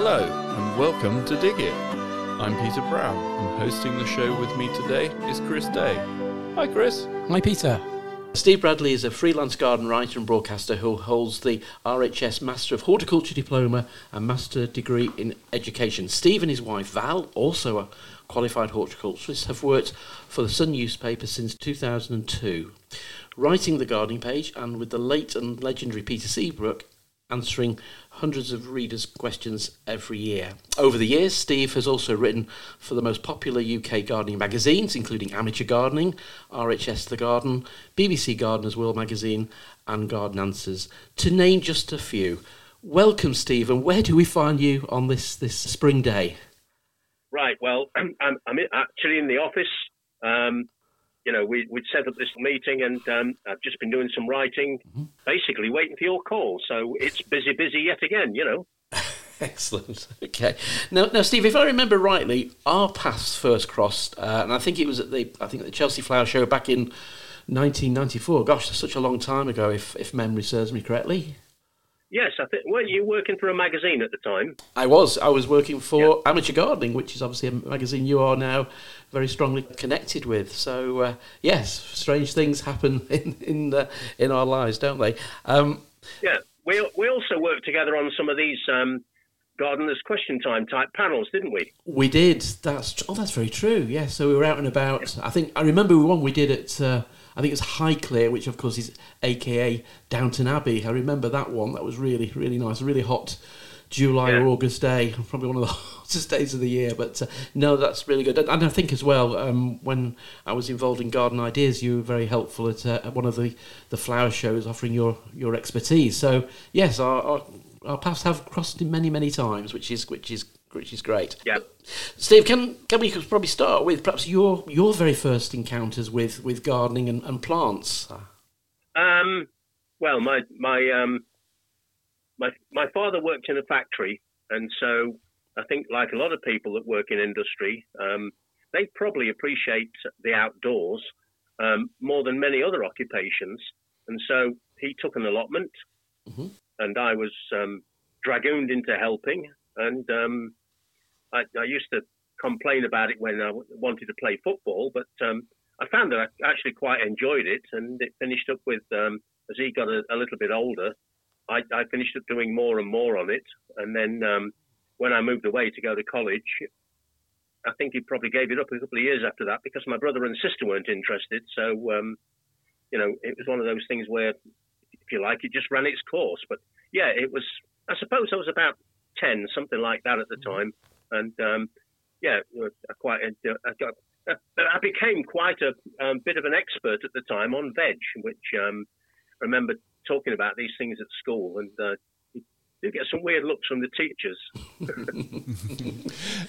Hello, and welcome to Dig It. I'm Peter Brown, and hosting the show with me today is Chris Day. Hi, Chris. Hi, Peter. Steve Bradley is a freelance garden writer and broadcaster who holds the RHS Master of Horticulture Diploma and Master Degree in Education. Steve and his wife Val, also a qualified horticulturist, have worked for the Sun newspaper since 2002, writing the gardening page and with the late and legendary Peter Seabrook answering hundreds of readers' questions every year. Over the years, Steve has also written for the most popular UK gardening magazines, including Amateur Gardening, RHS The Garden, BBC Gardener's World Magazine, and Garden Answers, to name just a few. Welcome, Steve, and where do we find you on this, this spring day? Right, well, I'm, I'm actually in the office. Um, you know, we, would set up this meeting and um, I've just been doing some writing, mm-hmm. basically waiting for your call. So it's busy, busy yet again, you know. Excellent. Okay. Now, now, Steve, if I remember rightly, our paths first crossed, uh, and I think it was at the I think the Chelsea Flower Show back in 1994. Gosh, that's such a long time ago, if if memory serves me correctly. Yes, I think. Weren't you working for a magazine at the time? I was. I was working for yeah. Amateur Gardening, which is obviously a magazine you are now very strongly connected with. So uh, yes, strange things happen in in uh, in our lives, don't they? Um, yeah, we we also worked together on some of these. Um, gardeners question time type panels, didn't we? We did. That's oh, that's very true. Yes, yeah, so we were out and about. Yeah. I think I remember one we did at uh, I think it's Highclere, which of course is AKA Downton Abbey. I remember that one. That was really, really nice. A really hot July yeah. or August day. Probably one of the hottest days of the year. But uh, no, that's really good. And I think as well, um, when I was involved in Garden Ideas, you were very helpful at, uh, at one of the, the flower shows, offering your, your expertise. So yes, our, our our paths have crossed many, many times, which is which is which is great. Yeah. Steve, can can we probably start with perhaps your your very first encounters with, with gardening and, and plants? Um, well, my my um, my my father worked in a factory, and so I think like a lot of people that work in industry, um, they probably appreciate the outdoors um, more than many other occupations, and so he took an allotment, mm-hmm. and I was um, dragooned into helping, and um, I, I, used to complain about it when I wanted to play football, but um, I found that I actually quite enjoyed it, and it finished up with um, as he got a, a little bit older, I, I, finished up doing more and more on it, and then um, when I moved away to go to college, I think he probably gave it up a couple of years after that because my brother and sister weren't interested. So, um, you know, it was one of those things where, if you like, it just ran its course. But yeah, it was. I suppose I was about ten, something like that at the mm-hmm. time, and um, yeah, I quite I got. I became quite a um, bit of an expert at the time on veg, which um, I remember talking about these things at school, and uh, you get some weird looks from the teachers.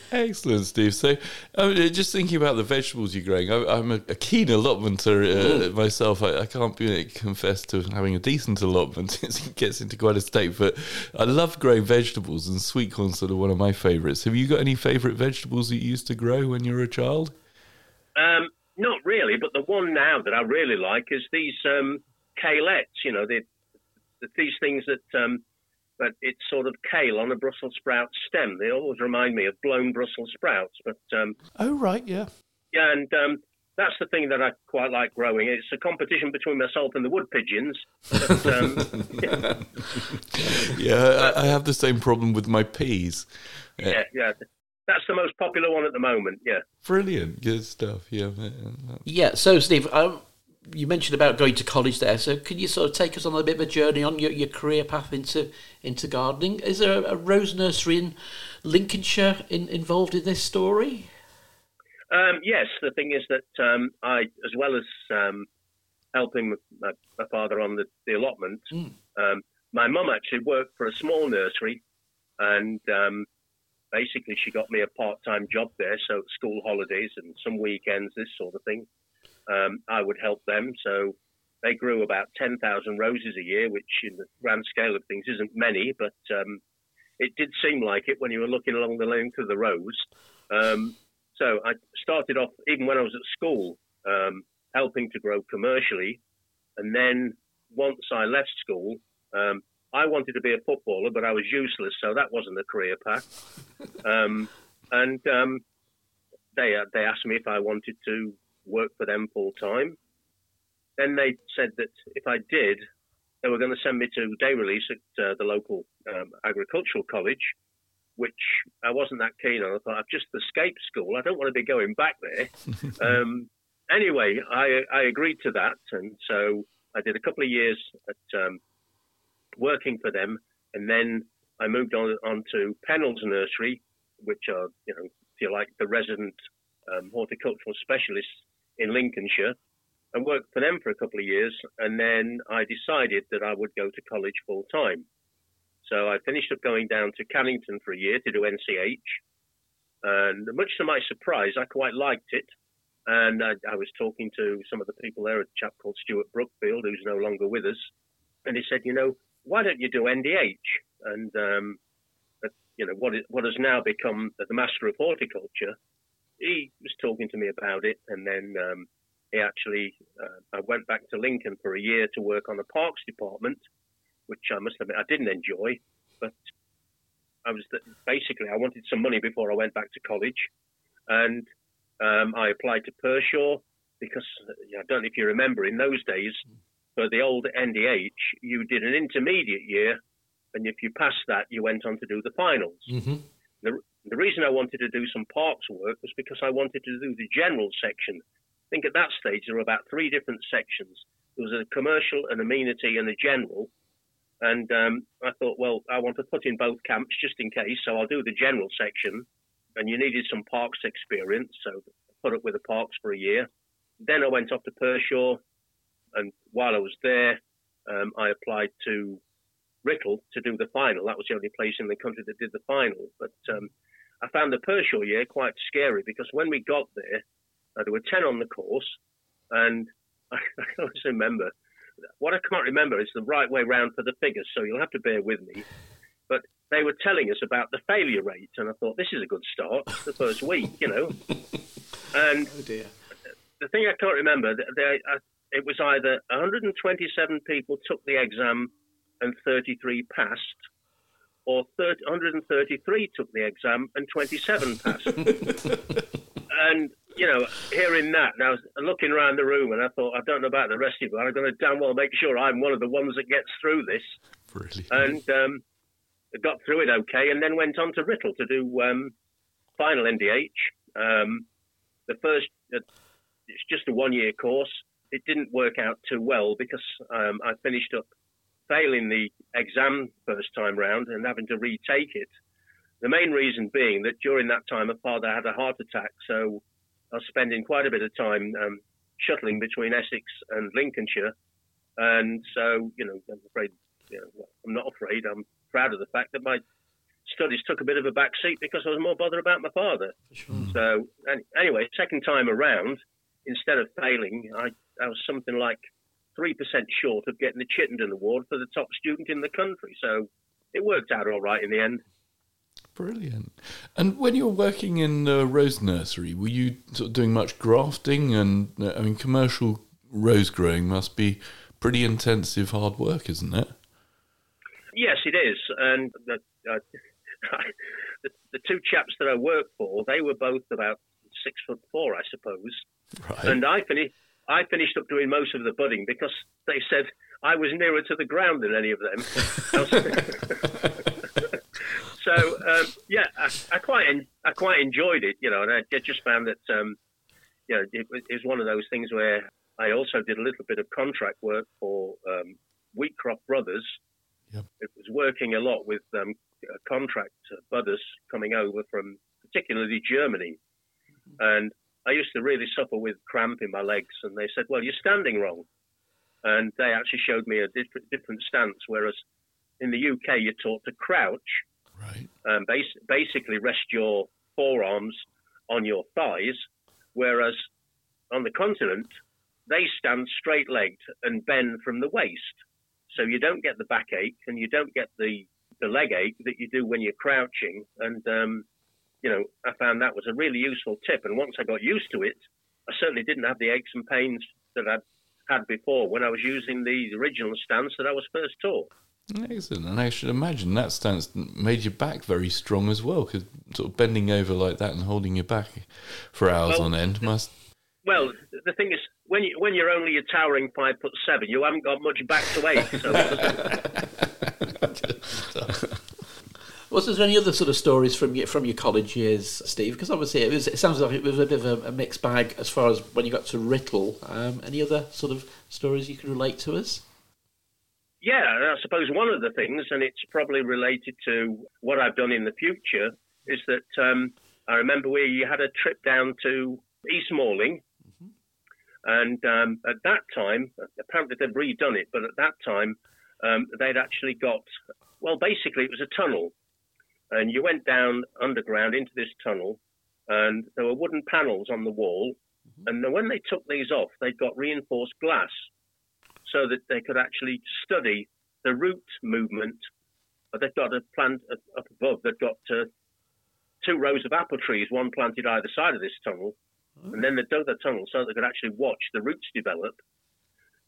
Excellent, Steve. So, I mean, just thinking about the vegetables you're growing, I, am a, a, keen allotmenter uh, myself. I, I, can't be, confess to having a decent allotment. it gets into quite a state, but I love growing vegetables, and sweet corn's sort of one of my favourites. Have you got any favourite vegetables that you used to grow when you were a child? Um, not really, but the one now that I really like is these um, kalettes. You know, the, the, these things that um, but it's sort of kale on a Brussels sprout stem. They always remind me of blown Brussels sprouts. But um, oh right, yeah, yeah, and um, that's the thing that I quite like growing. It's a competition between myself and the wood pigeons. But, um, yeah, yeah I, I, have the same problem with my peas. Yeah, yeah. That's the most popular one at the moment. Yeah. Brilliant, good stuff. Yeah. Yeah. So, Steve, um, you mentioned about going to college there. So can you sort of take us on a bit of a journey on your, your career path into into gardening? Is there a, a rose nursery in Lincolnshire in, involved in this story? Um, yes, the thing is that um, I, as well as um, helping my, my, father on the, the allotment, mm. my mum actually worked for a small nursery, and um, basically she got me a part-time job there. So school holidays and some weekends, this sort of thing um, I would help them. So they grew about 10,000 roses a year, which in the grand scale of things isn't many, but um, it did seem like it when you were looking along the length of the rows. Um, so I started off, even when I was at school, um, helping to grow commercially. And then once I left school, um, I wanted to be a footballer, but I was useless, so that wasn't a career path. Um, and um, they uh, they asked me if I wanted to work for them full time. Then they said that if I did, they were going to send me to day release at uh, the local um, agricultural college, which I wasn't that keen on. I thought I've just escaped school. I don't want to be going back there. um, anyway, I, I agreed to that, and so I did a couple of years at um, working for them, and then I moved on on to Pennell's Nursery, which are you know if you like the resident um, horticultural specialists in Lincolnshire, and worked for them for a couple of years, and then I decided that I would go to college full time. So I finished up going down to Cannington for a year to do NCH, and much to my surprise, I quite liked it. And I, I, was talking to some of the people there, a chap called Stuart Brookfield, who's no longer with us. And he said, you know, why don't you do NDH? And, um, you know, what, is, what has now become the Master of Horticulture. He was talking to me about it. And then um, he actually, uh, I went back to Lincoln for a year to work on the Parks Department, which I must admit I didn't enjoy. But I was basically, I wanted some money before I went back to college. And um, I applied to Pershore because I don't know if you remember in those days for the old NDH you did an intermediate year, and if you passed that you went on to do the finals. Mm-hmm. The, the reason I wanted to do some parks work was because I wanted to do the general section. I think at that stage there were about three different sections. There was a commercial, an amenity, and a general. And um, I thought, well, I want to put in both camps just in case, so I'll do the general section and you needed some parks experience. So I put up with the parks for a year. Then I went off to Pershore, and while I was there, um, I applied to Writtle to do the final. That was the only place in the country that did the final. But um, I found the Pershore year quite scary because when we got there, uh, there were 10 on the course, and I, I always remember what I can't remember is the right way round for the figures, so you'll have to bear with me. But they were telling us about the failure rate, and I thought this is a good start. the first week, you know. And oh dear. the thing I can't remember, they, uh, it was either 127 people took the exam and 33 passed, or 30, 133 took the exam and 27 passed. and you know, hearing that, and I was looking around the room, and I thought, I don't know about the rest of you, but I'm going to damn well make sure I'm one of the ones that gets through this. Brilliant. And um, got through it okay, and then went on to Writtle to do um, final NDH. Um, the first, uh, it's just a one-year course. It didn't work out too well because um, I finished up failing the exam first time round and having to retake it. The main reason being that during that time, my father had a heart attack, so I was spending quite a bit of time um, shuttling between Essex and Lincolnshire, and so you know, I'm afraid, you know, I'm not afraid. I'm proud of the fact that my studies took a bit of a back seat because I was more bothered about my father. Sure. So anyway, second time around, instead of failing, I, I was something like three percent short of getting the Chittenden Award for the top student in the country. So it worked out all right in the end. Brilliant. And when you were working in the rose nursery, were you sort of doing much grafting? And uh, I mean, commercial rose growing must be pretty intensive, hard work, isn't it? Yes, it is. And the, uh, the, the, two chaps that I worked for, they were both about six foot four, I suppose. Right. And I finished. I finished up doing most of the budding because they said I was nearer to the ground than any of them. so um, yeah, I, I, quite I quite enjoyed it, you know, and I just found that um, you know it, it, was one of those things where I also did a little bit of contract work for um, Wheatcroft Brothers, Yep. It was working a lot with um, contract budders coming over from particularly Germany. Mm-hmm. And I used to really suffer with cramp in my legs. And they said, well, you're standing wrong. And they actually showed me a different, different stance, whereas in the UK, you're taught to crouch. Right. Um, bas- basically, rest your forearms on your thighs, whereas on the continent, they stand straight legged and bend from the waist. So you don't get the backache and you don't get the, the leg ache that you do when you're crouching. And, um, you know, I found that was a really useful tip. And once I got used to it, I certainly didn't have the aches and pains that I'd had before when I was using the original stance that I was first taught. Excellent, and I should imagine that stance made your back very strong as well, because sort of bending over like that and holding your back for hours Well, on end must. Well, the thing is, when you when you're only a towering five foot seven, you haven't got much back to ache. So Was there any other sort of stories from your from your college years, Steve? Because obviously it, was, it sounds like it was a bit of a, a mixed bag as far as when you got to Writtle. Um, any other sort of stories you can relate to us? yeah, I suppose one of the things, and it's probably related to what I've done in the future, is that um, I remember we had a trip down to East Malling, and um, at that time, apparently they've redone it, but at that time um, they'd actually got, well, basically it was a tunnel, and you went down underground into this tunnel, and there were wooden panels on the wall, and when they took these off, they'd got reinforced glass so that they could actually study the root movement. But they've got a plant up above. They've got uh, two rows of apple trees, one planted either side of this tunnel, and then they dug the tunnel so they could actually watch the roots develop.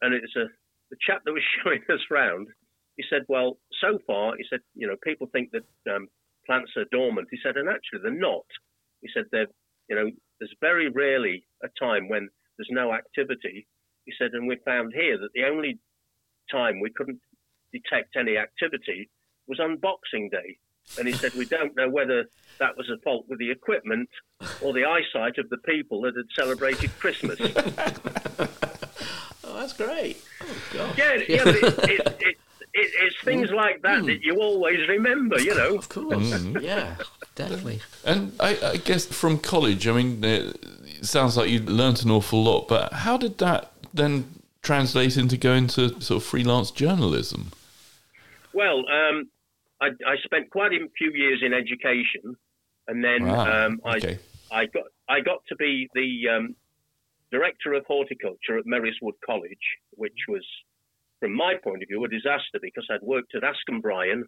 And it's a the chap that was showing us round. He said, "Well, so far, he said, you know, people think that um, plants are dormant." He said, "And actually, they're not." He said, "They're, you know, there's very rarely a time when there's no activity." He said, and we found here that the only time we couldn't detect any activity was on Boxing Day. And he said, we don't know whether that was a fault with the equipment or the eyesight of the people that had celebrated Christmas. Oh, that's great. Oh, yeah, yeah, it, it, it, it, it's things like that that you always remember, you know. Of course. Yeah, definitely. And I, I guess from college, I mean, uh, it sounds like you learnt an awful lot, but how did that then translate into going to sort of freelance journalism? Well, um, I, I spent quite a few years in education, and then Wow, um, I, okay. I got I got to be the um, director of horticulture at Merrist Wood College, which was, from my point of view, a disaster because I'd worked at Askham Bryan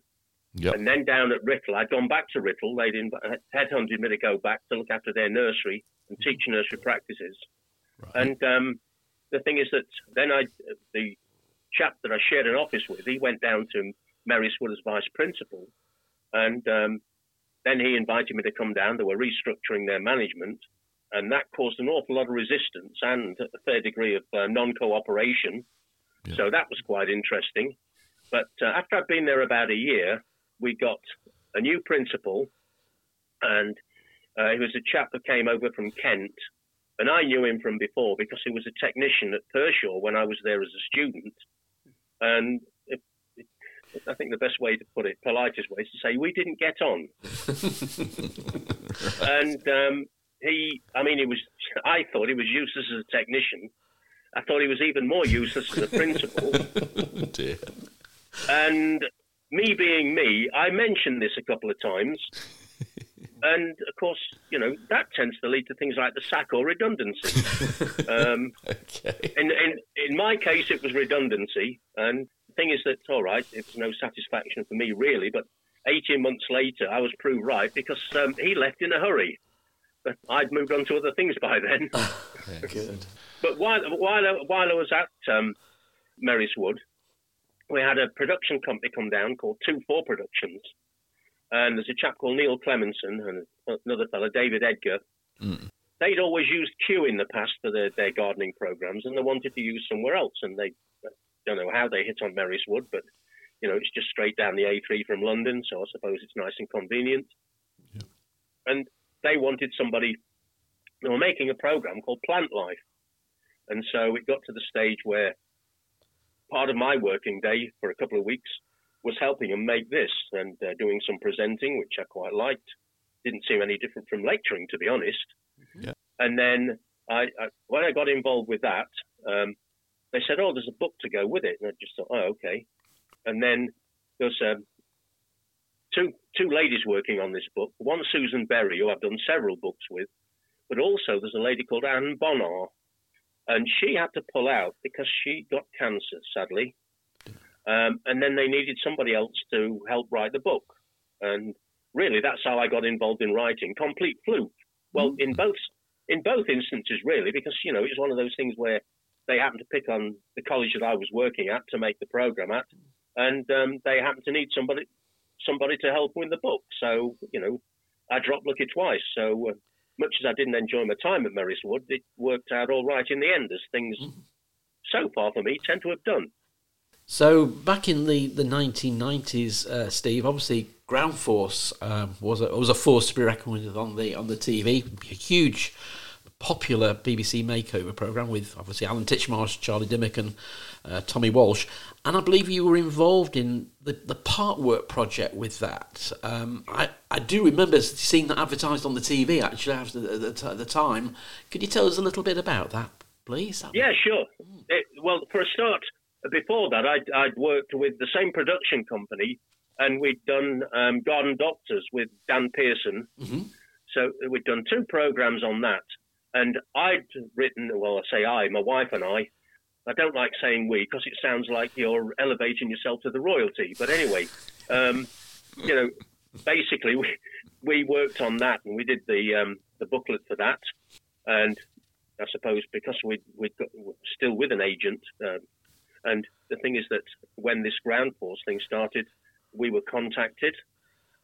Yep. and then down at Writtle. I'd gone back to Writtle. They'd inv- headhunted me to go back to look after their nursery and teach nursery practices. And um, the thing is that then I, the chap that I shared an office with, he went down to Merrist Wood as vice principal, and um, then he invited me to come down. They were restructuring their management, and that caused an awful lot of resistance and a fair degree of uh, non-cooperation. Yeah. So that was quite interesting. But uh, after I'd been there about a year, we got a new principal, and uh, he was a chap that came over from Kent, and I knew him from before because he was a technician at Pershore when I was there as a student. And it, it, I think the best way to put it, politest way, is to say we didn't get on. And um, he, I mean, he was. I thought he was useless as a technician. I thought he was even more useless as a principal. Oh, dear. And me being me, I mentioned this a couple of times. And of course, you know, that tends to lead to things like the sack or redundancy. um, Okay. in, in, in my case, it was redundancy. And the thing is that, all right, it was no satisfaction for me, really. But 18 months later, I was proved right because um, he left in a hurry. I'd moved on to other things by then. Good. But while while I, while I was at um, Merrist Wood, we had a production company come down called Two Four Productions, and there's a chap called Neil Clemenson and another fellow David Edgar. They'd always used Kew in the past for their, their gardening programs, and they wanted to use somewhere else. And they I don't know how they hit on Merrist Wood, but you know it's just straight down the A3 from London, so I suppose it's nice and convenient. And they wanted somebody. They were making a program called Plant Life. And so it got to the stage where part of my working day for a couple of weeks was helping them make this and uh, doing some presenting, which I quite liked. Didn't seem any different from lecturing, to be honest. Yeah. And then I, I, when I got involved with that, um, they said, "Oh, there's a book to go with it," and I just thought, "Oh, okay." And then there's um, two two ladies working on this book. One Susan Berry, who I've done several books with, but also there's a lady called Anne Bonar, and she had to pull out because she got cancer, sadly. Um, and then they needed somebody else to help write the book, and really that's how I got involved in writing. Complete fluke. Well, in both in both instances, really, because you know it was one of those things where they happened to pick on the college that I was working at to make the program at, and um, they happened to need somebody somebody to help with the book. So you know, I dropped lucky twice. So uh, much as I didn't enjoy my time at Merrist Wood, it worked out all right in the end, as things mm. so far for me tend to have done. So back in the, the 1990s, uh, Steve, obviously Ground Force um, was a, was a force to be reckoned with on the on the TV. A huge, popular BBC makeover program with obviously Alan Titchmarsh, Charlie Dimmock, and uh, Tommy Walsh. And I believe you were involved in the, the part work project with that. Um, I, I do remember seeing that advertised on the TV actually at the, the time. Could you tell us a little bit about that, please? Yeah, sure. It, well, for a start, before that, I'd, I'd, worked with the same production company, and we'd done um, Garden Doctors with Dan Pearson. Mm-hmm. So we'd done two programs on that, and I'd written. Well, I say I, my wife and I. I don't like saying we because it sounds like you're elevating yourself to the royalty. But anyway, um, you know, basically we we worked on that and we did the um, the booklet for that, and I suppose because we we we're still with an agent, uh, and the thing is that when this ground force thing started, we were contacted.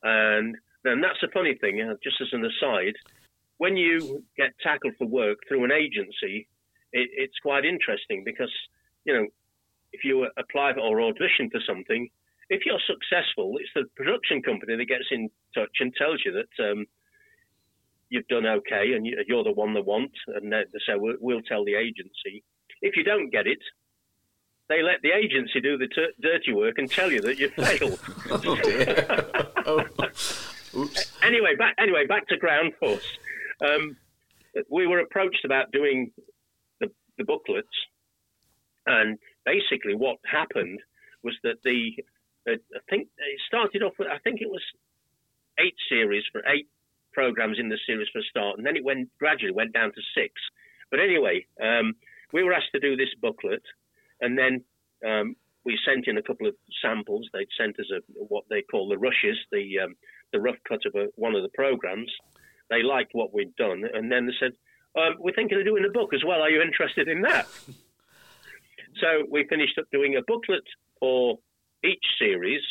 And then that's a funny thing, uh, just as an aside. When you get tackled for work through an agency, it, it's quite interesting because, you know, if you apply for or audition for something, if you're successful, it's the production company that gets in touch and tells you that um, you've done okay and you're the one they want, and they say we'll, we'll tell the agency. If you don't get it, they let the agency do the t- dirty work and tell you that you failed. oh, Oops. Anyway, back anyway back to ground force. Um, we were approached about doing the, booklets, and basically what happened was that the uh, I think it started off with I think it was eight series for eight programs in the series for a start, and then it went gradually went down to six. But anyway, um, we were asked to do this booklet, and then um, we sent in a couple of samples. They'd sent us a, what they call the rushes, the um, the rough cut of a, one of the programs. They liked what we'd done, and then they said, um, "We're thinking of doing a book as well. Are you interested in that?" so we finished up doing a booklet for each series,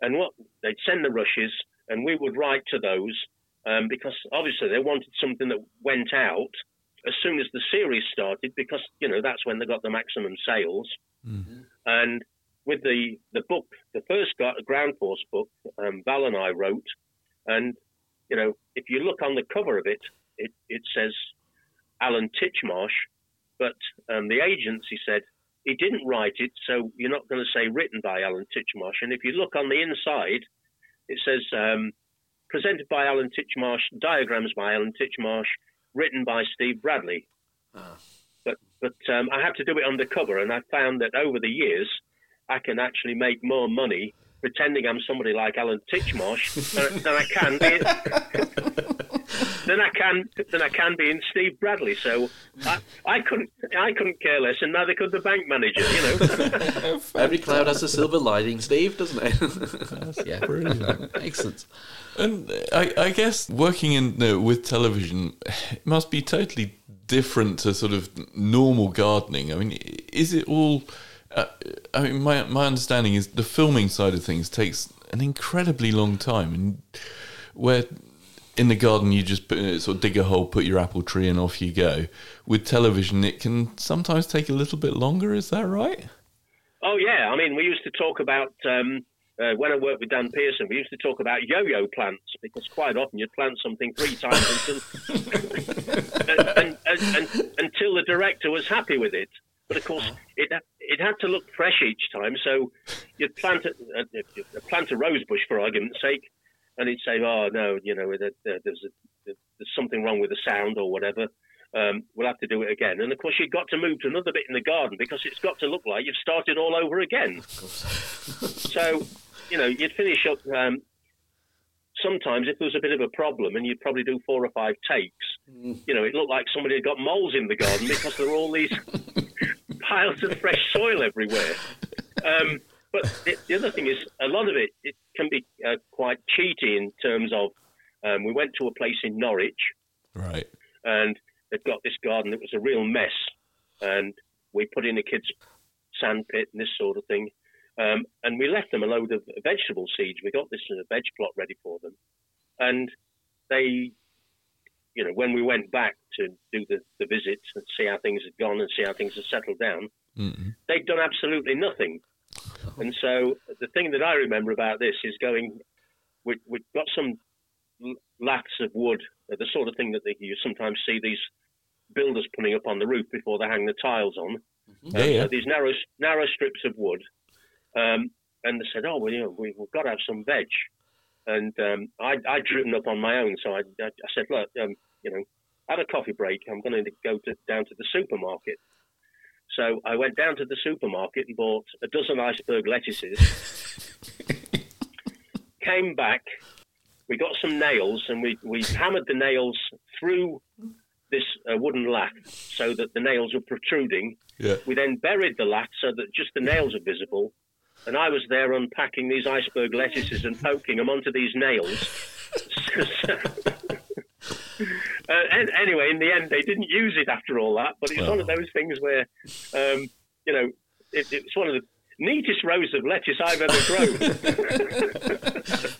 and what they'd send the rushes, and we would write to those um, because obviously they wanted something that went out as soon as the series started because you know that's when they got the maximum sales. Mm-hmm. And with the the book, the first Ground Force book, um, Val and I wrote, and you know if you look on the cover of it, it, it says Alan Titchmarsh, but um, the agency said he didn't write it, so you're not going to say written by Alan Titchmarsh. And if you look on the inside, it says um, presented by Alan Titchmarsh, diagrams by Alan Titchmarsh, written by Steve Bradley. Ah. But but um, I had to do it undercover, and I found that over the years, I can actually make more money pretending I'm somebody like Alan Titchmarsh than, than I can. than I can than I can be in Steve Bradley. So I, I couldn't I couldn't care less, and neither could the bank manager. You know, every cloud has a silver lining, Steve, doesn't it? yeah, brilliant, excellent. And I, I guess working in uh, with television must be totally different to sort of normal gardening. I mean, is it all? Uh, I mean, my my understanding is the filming side of things takes an incredibly long time, and where in the garden you just put, uh, sort of dig a hole, put your apple tree, and off you go. With television, it can sometimes take a little bit longer. Is that right? Oh yeah, I mean, we used to talk about um, uh, when I worked with Dan Pearson. We used to talk about yo-yo plants because quite often you'd plant something three times until and, and, and, until the director was happy with it. But of course, it it had to look fresh each time. So you'd plant a, a, plant a rose bush for argument's sake, and he'd say, "Oh no, you know, there's a, there's something wrong with the sound or whatever." Um, we'll have to do it again. And of course, you've got to move to another bit in the garden because it's got to look like you've started all over again. so, you know, you'd finish up. Um, sometimes, if there was a bit of a problem, and you'd probably do four or five takes, mm. you know, it looked like somebody had got moles in the garden because there were all these piles of fresh soil everywhere. Um, but the, the, other thing is, a lot of it it can be uh, quite cheaty in terms of. Um, we went to a place in Norwich, right, and they'd got this garden that was a real mess, and we put in a kid's sandpit and this sort of thing. Um, and we left them a load of vegetable seeds. We got this in a veg plot ready for them, and they, you know, when we went back to do the, the visit and see how things had gone and see how things had settled down, Mm-mm. they'd done absolutely nothing. And so the thing that I remember about this is going, we, we've got some laths of wood, uh, the sort of thing that they, you sometimes see these builders putting up on the roof before they hang the tiles on. Yeah, Um, yeah. so these narrow narrow strips of wood, um, and they said, "Oh, well, you know, we, we've got to have some veg." And um, I, I'd driven up on my own, so I, I, I said, "Look, um, you know, have a coffee break. I'm going to go to, down to the supermarket." So I went down to the supermarket and bought a dozen iceberg lettuces. came back. We got some nails, and we, we hammered the nails through this uh, wooden lath so that the nails were protruding. Yeah. We then buried the lath so that just the nails are visible. And I was there unpacking these iceberg lettuces and poking them onto these nails. uh, and anyway, in the end, they didn't use it after all that. But it's one of those things where, um, you know, it, it's one of the neatest rows of lettuce I've ever grown.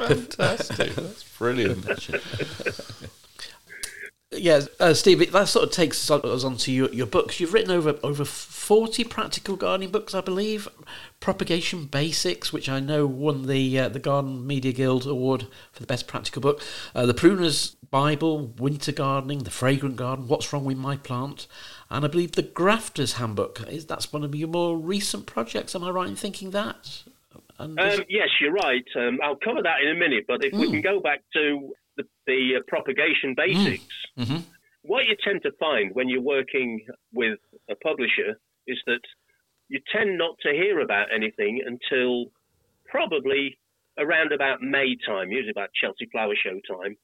Fantastic. That's brilliant. Yeah, uh, Steve, that sort of takes us on, onto your, your books. You've written over over forty practical gardening books, I believe. Propagation Basics, which I know won the uh, the Garden Media Guild Award for the best practical book. Uh, the Pruner's Bible, Winter Gardening, The Fragrant Garden, What's Wrong with My Plant, and I believe the Grafter's Handbook. Is that's one of your more recent projects? Am I right in thinking that? And Um, yes, you're right. Um, I'll cover that in a minute. But if we can go back to the, the uh, propagation basics, Mhm. what you tend to find when you're working with a publisher is that you tend not to hear about anything until probably around about May time, usually about Chelsea Flower Show time.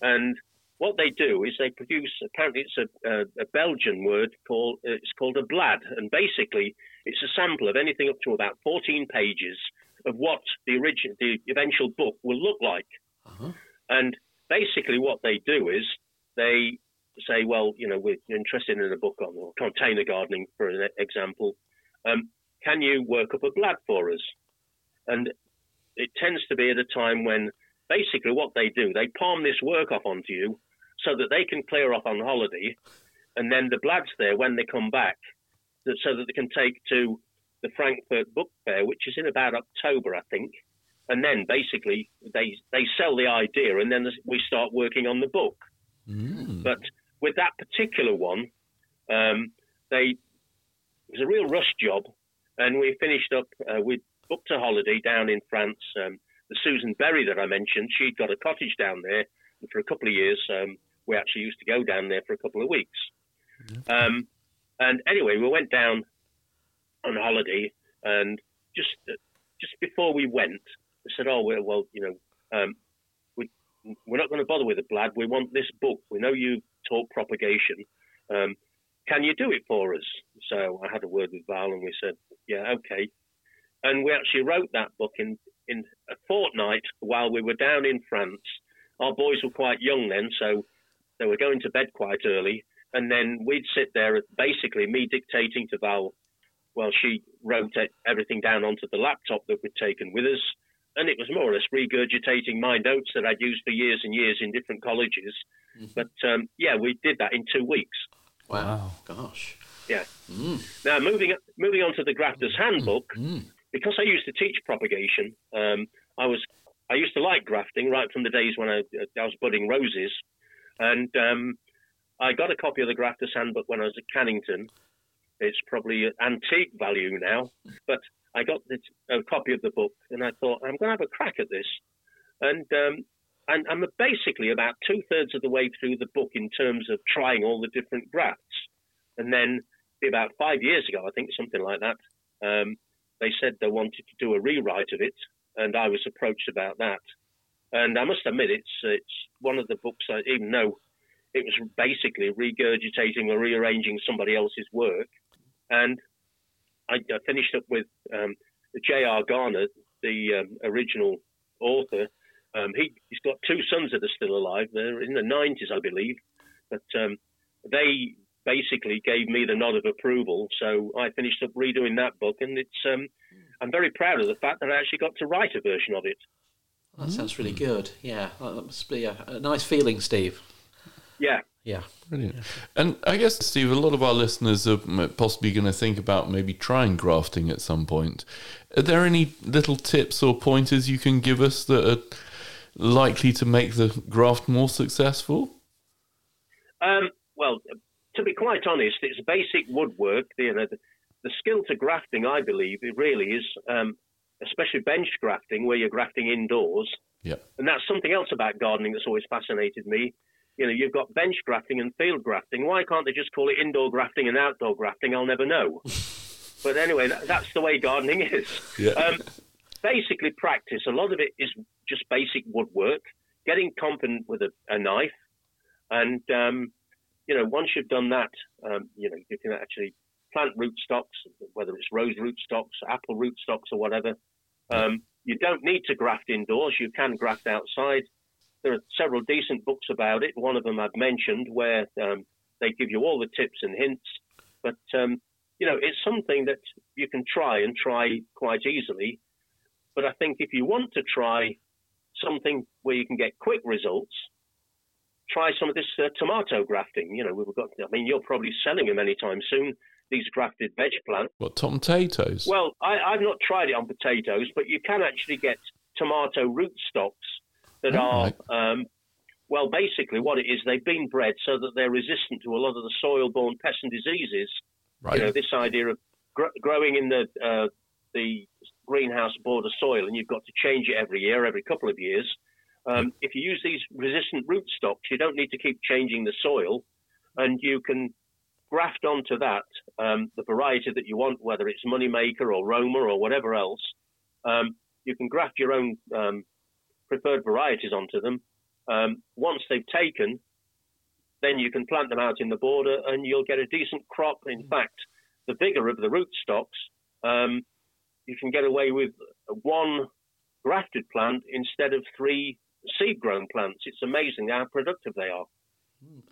And what they do is they produce. Apparently, it's a, a, a Belgian word called it's called a blad, and basically it's a sample of anything up to about 14 pages of what the original, the eventual book will look like. And basically, what they do is they say, well, you know, we're interested in a book on container gardening, for an example. Um, can you work up a blad for us? And it tends to be at a time when basically what they do, they palm this work off onto you so that they can clear off on holiday, and then the blad's there when they come back, so that they can take to the Frankfurt Book Fair, which is in about October, I think. And then basically they they sell the idea, and then we start working on the book. But with that particular one, um, they it was a real rush job, and we finished up. Uh, we booked a holiday down in France. Um, the Susan Berry that I mentioned, she'd got a cottage down there, and for a couple of years, um, we actually used to go down there for a couple of weeks. Um, and anyway, we went down on holiday, and just uh, just before we went, they said, "Oh, well, well you know, um, we we're not going to bother with the blad. We want this book. We know you taught propagation. Um, can you do it for us?" So I had a word with Val, and we said, "Yeah, okay." And we actually wrote that book in in a fortnight while we were down in France. Our boys were quite young then, so they were going to bed quite early, and then we'd sit there, basically me dictating to Val well, she wrote everything down onto the laptop that we'd taken with us. And it was more or less regurgitating my notes that I'd used for years and years in different colleges. But um, yeah, we did that in two weeks. wow, gosh, Yeah. Now moving moving on to the Grafter's Handbook, because I used to teach propagation, um, I was I used to like grafting right from the days when I, I was budding roses, and um, I got a copy of the Grafter's Handbook when I was at Cannington. It's probably antique value now, but I got this, a copy of the book, and I thought I'm going to have a crack at this, and um, and I'm basically about two thirds of the way through the book in terms of trying all the different grafts. And then about five years ago, I think something like that, um, they said they wanted to do a rewrite of it, and I was approached about that. And I must admit, it's it's one of the books, I, even though it was basically regurgitating or rearranging somebody else's work, and I, I finished up with um, J.R. Garner, the um, original author. Um, he, he's got two sons that are still alive. They're in the 90s, I believe. But um, they basically gave me the nod of approval. So I finished up redoing that book, and it's um, I'm very proud of the fact that I actually got to write a version of it. That sounds really good. Yeah, that must be a, a nice feeling, Steve. Yeah. Yeah. Brilliant. And I guess, Steve, a lot of our listeners are possibly going to think about maybe trying grafting at some point. Are there any little tips or pointers you can give us that are likely to make the graft more successful? Um, well, to be quite honest, it's basic woodwork. You know, the, the skill to grafting, I believe, it really is, um, especially bench grafting, where you're grafting indoors. Yeah. And that's something else about gardening that's always fascinated me. You know, you've got bench grafting and field grafting. Why can't they just call it indoor grafting and outdoor grafting? I'll never know. but anyway, that, that's the way gardening is. Yeah. Um, basically, practice. A lot of it is just basic woodwork, getting competent with a, a knife, and um, you know, once you've done that, um, you know, you can actually plant rootstocks, whether it's rose rootstocks, apple rootstocks, or whatever. Um, you don't need to graft indoors. You can graft outside. There are several decent books about it. One of them I've mentioned where um, they give you all the tips and hints. But, um, you know, it's something that you can try and try quite easily. But I think if you want to try something where you can get quick results, try some of this uh, tomato grafting. You know, we've got, I mean, you're probably selling them anytime soon, these grafted veg plants. What, tomatoes? Well, I, I've not tried it on potatoes, but you can actually get tomato rootstocks that are, um, well, basically what it is, they've been bred so that they're resistant to a lot of the soil-borne pests and diseases. right. You know, this idea of gr- growing in the uh, the greenhouse border soil, and you've got to change it every year, every couple of years. Um, if you use these resistant rootstocks, you don't need to keep changing the soil, and you can graft onto that um, the variety that you want, whether it's Moneymaker or Roma or whatever else. Um, you can graft your own um, preferred varieties onto them. Um, once they've taken, then you can plant them out in the border, and you'll get a decent crop. In fact, the bigger of the rootstocks, um, you can get away with one grafted plant instead of three seed grown plants. It's amazing how productive they are.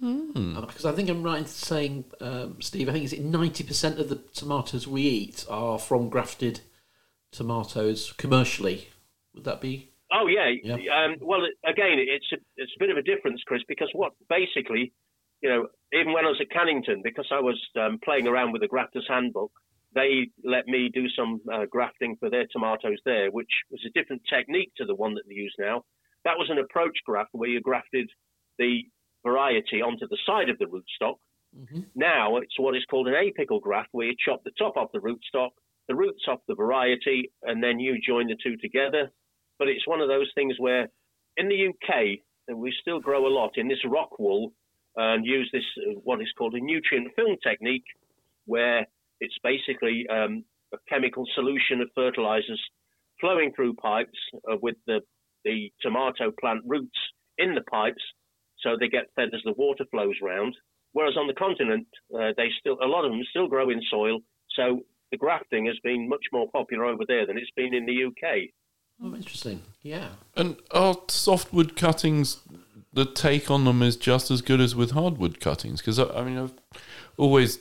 Hmm. Uh, Because I think I'm right in saying, um, Steve, I think is it 90% of the tomatoes we eat are from grafted tomatoes commercially. Would that be? Oh yeah. Yeah. Um, well, again, it's a, it's a bit of a difference, Chris, because what basically, you know, even when I was at Cannington, because I was um, playing around with the Grafter's Handbook, they let me do some uh, grafting for their tomatoes there, which was a different technique to the one that they use now. That was an approach graft where you grafted the variety onto the side of the rootstock. Now it's what is called an apical graft, where you chop the top off the rootstock, the roots off the variety, and then you join the two together but it's one of those things where in the UK we still grow a lot in this rock wool and use this uh, what is called a nutrient film technique, where it's basically um, a chemical solution of fertilizers flowing through pipes uh, with the the tomato plant roots in the pipes, so they get fed as the water flows round. Whereas on the continent, uh, they still a lot of them still grow in soil, so the grafting has been much more popular over there than it's been in the UK. Oh, interesting. Yeah. And are softwood cuttings, the take on them is just as good as with hardwood cuttings? Because, I, I mean, I've always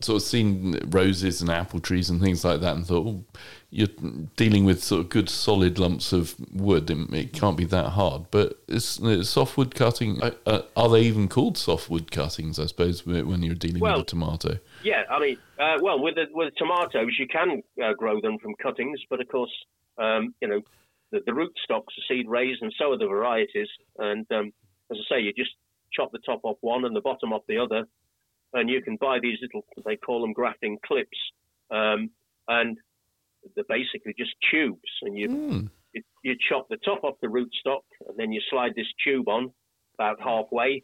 sort of seen roses and apple trees and things like that and thought, oh, you're dealing with sort of good solid lumps of wood. It, it can't be that hard. But is, is softwood cutting, uh, uh, are they even called softwood cuttings, I suppose, when you're dealing Well- with a tomato? Yeah, I mean, uh, well, with the, with tomatoes, you can uh, grow them from cuttings, but of course, um, you know, the, the rootstocks are seed raised, and so are the varieties. And um, as I say, you just chop the top off one and the bottom off the other, and you can buy these little, they call them grafting clips, um, and they're basically just tubes, and you, Hmm. you you chop the top off the rootstock, and then you slide this tube on about halfway,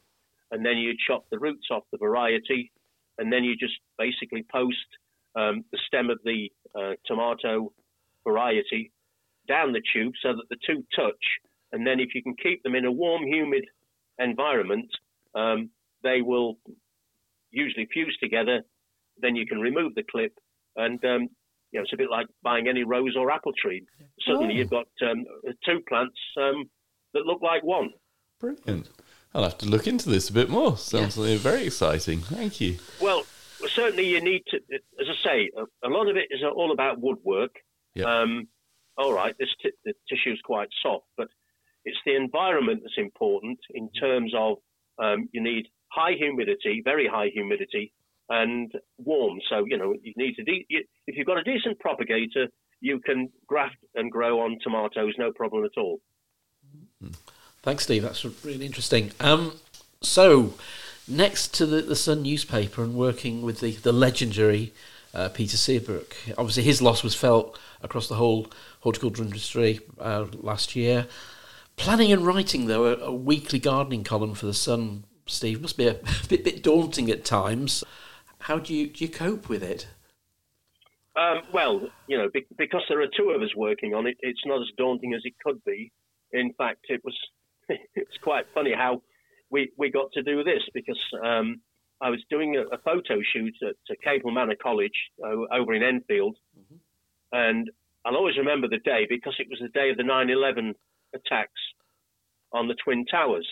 and then you chop the roots off the variety, and then you just basically post um, the stem of the uh, tomato variety down the tube so that the two touch. And then, if you can keep them in a warm, humid environment, um, they will usually fuse together. Then you can remove the clip, and um, you know it's a bit like buying any rose or apple tree. Suddenly, Oh. you've got um, two plants um, that look like one. Brilliant. I'll have to look into this a bit more. Sounds Yes. like very exciting. Thank you. Well, certainly you need to, as I say, a, a lot of it is all about woodwork. Yeah. Um, all right, this t- the tissue is quite soft, but it's the environment that's important in terms of um, you need high humidity, very high humidity, and warm. So you know you need to de- you, if you've got a decent propagator, you can graft and grow on tomatoes, no problem at all. Thanks, Steve. That's really interesting. Um, so, next to the, the Sun newspaper and working with the, the legendary uh, Peter Seabrook, obviously his loss was felt across the whole horticulture industry uh, last year. Planning and writing, though, a, a, weekly gardening column for the Sun, Steve, must be a bit, bit daunting at times. How do you do you cope with it? Um, well, you know, be, because there are two of us working on it, it's not as daunting as it could be. In fact, it was it's quite funny how we, we got to do this because um, I was doing a, a, photo shoot at, at Capel Manor College uh, over in Enfield, mm-hmm. and I'll always remember the day because it was the day of the 9/11 attacks on the Twin Towers,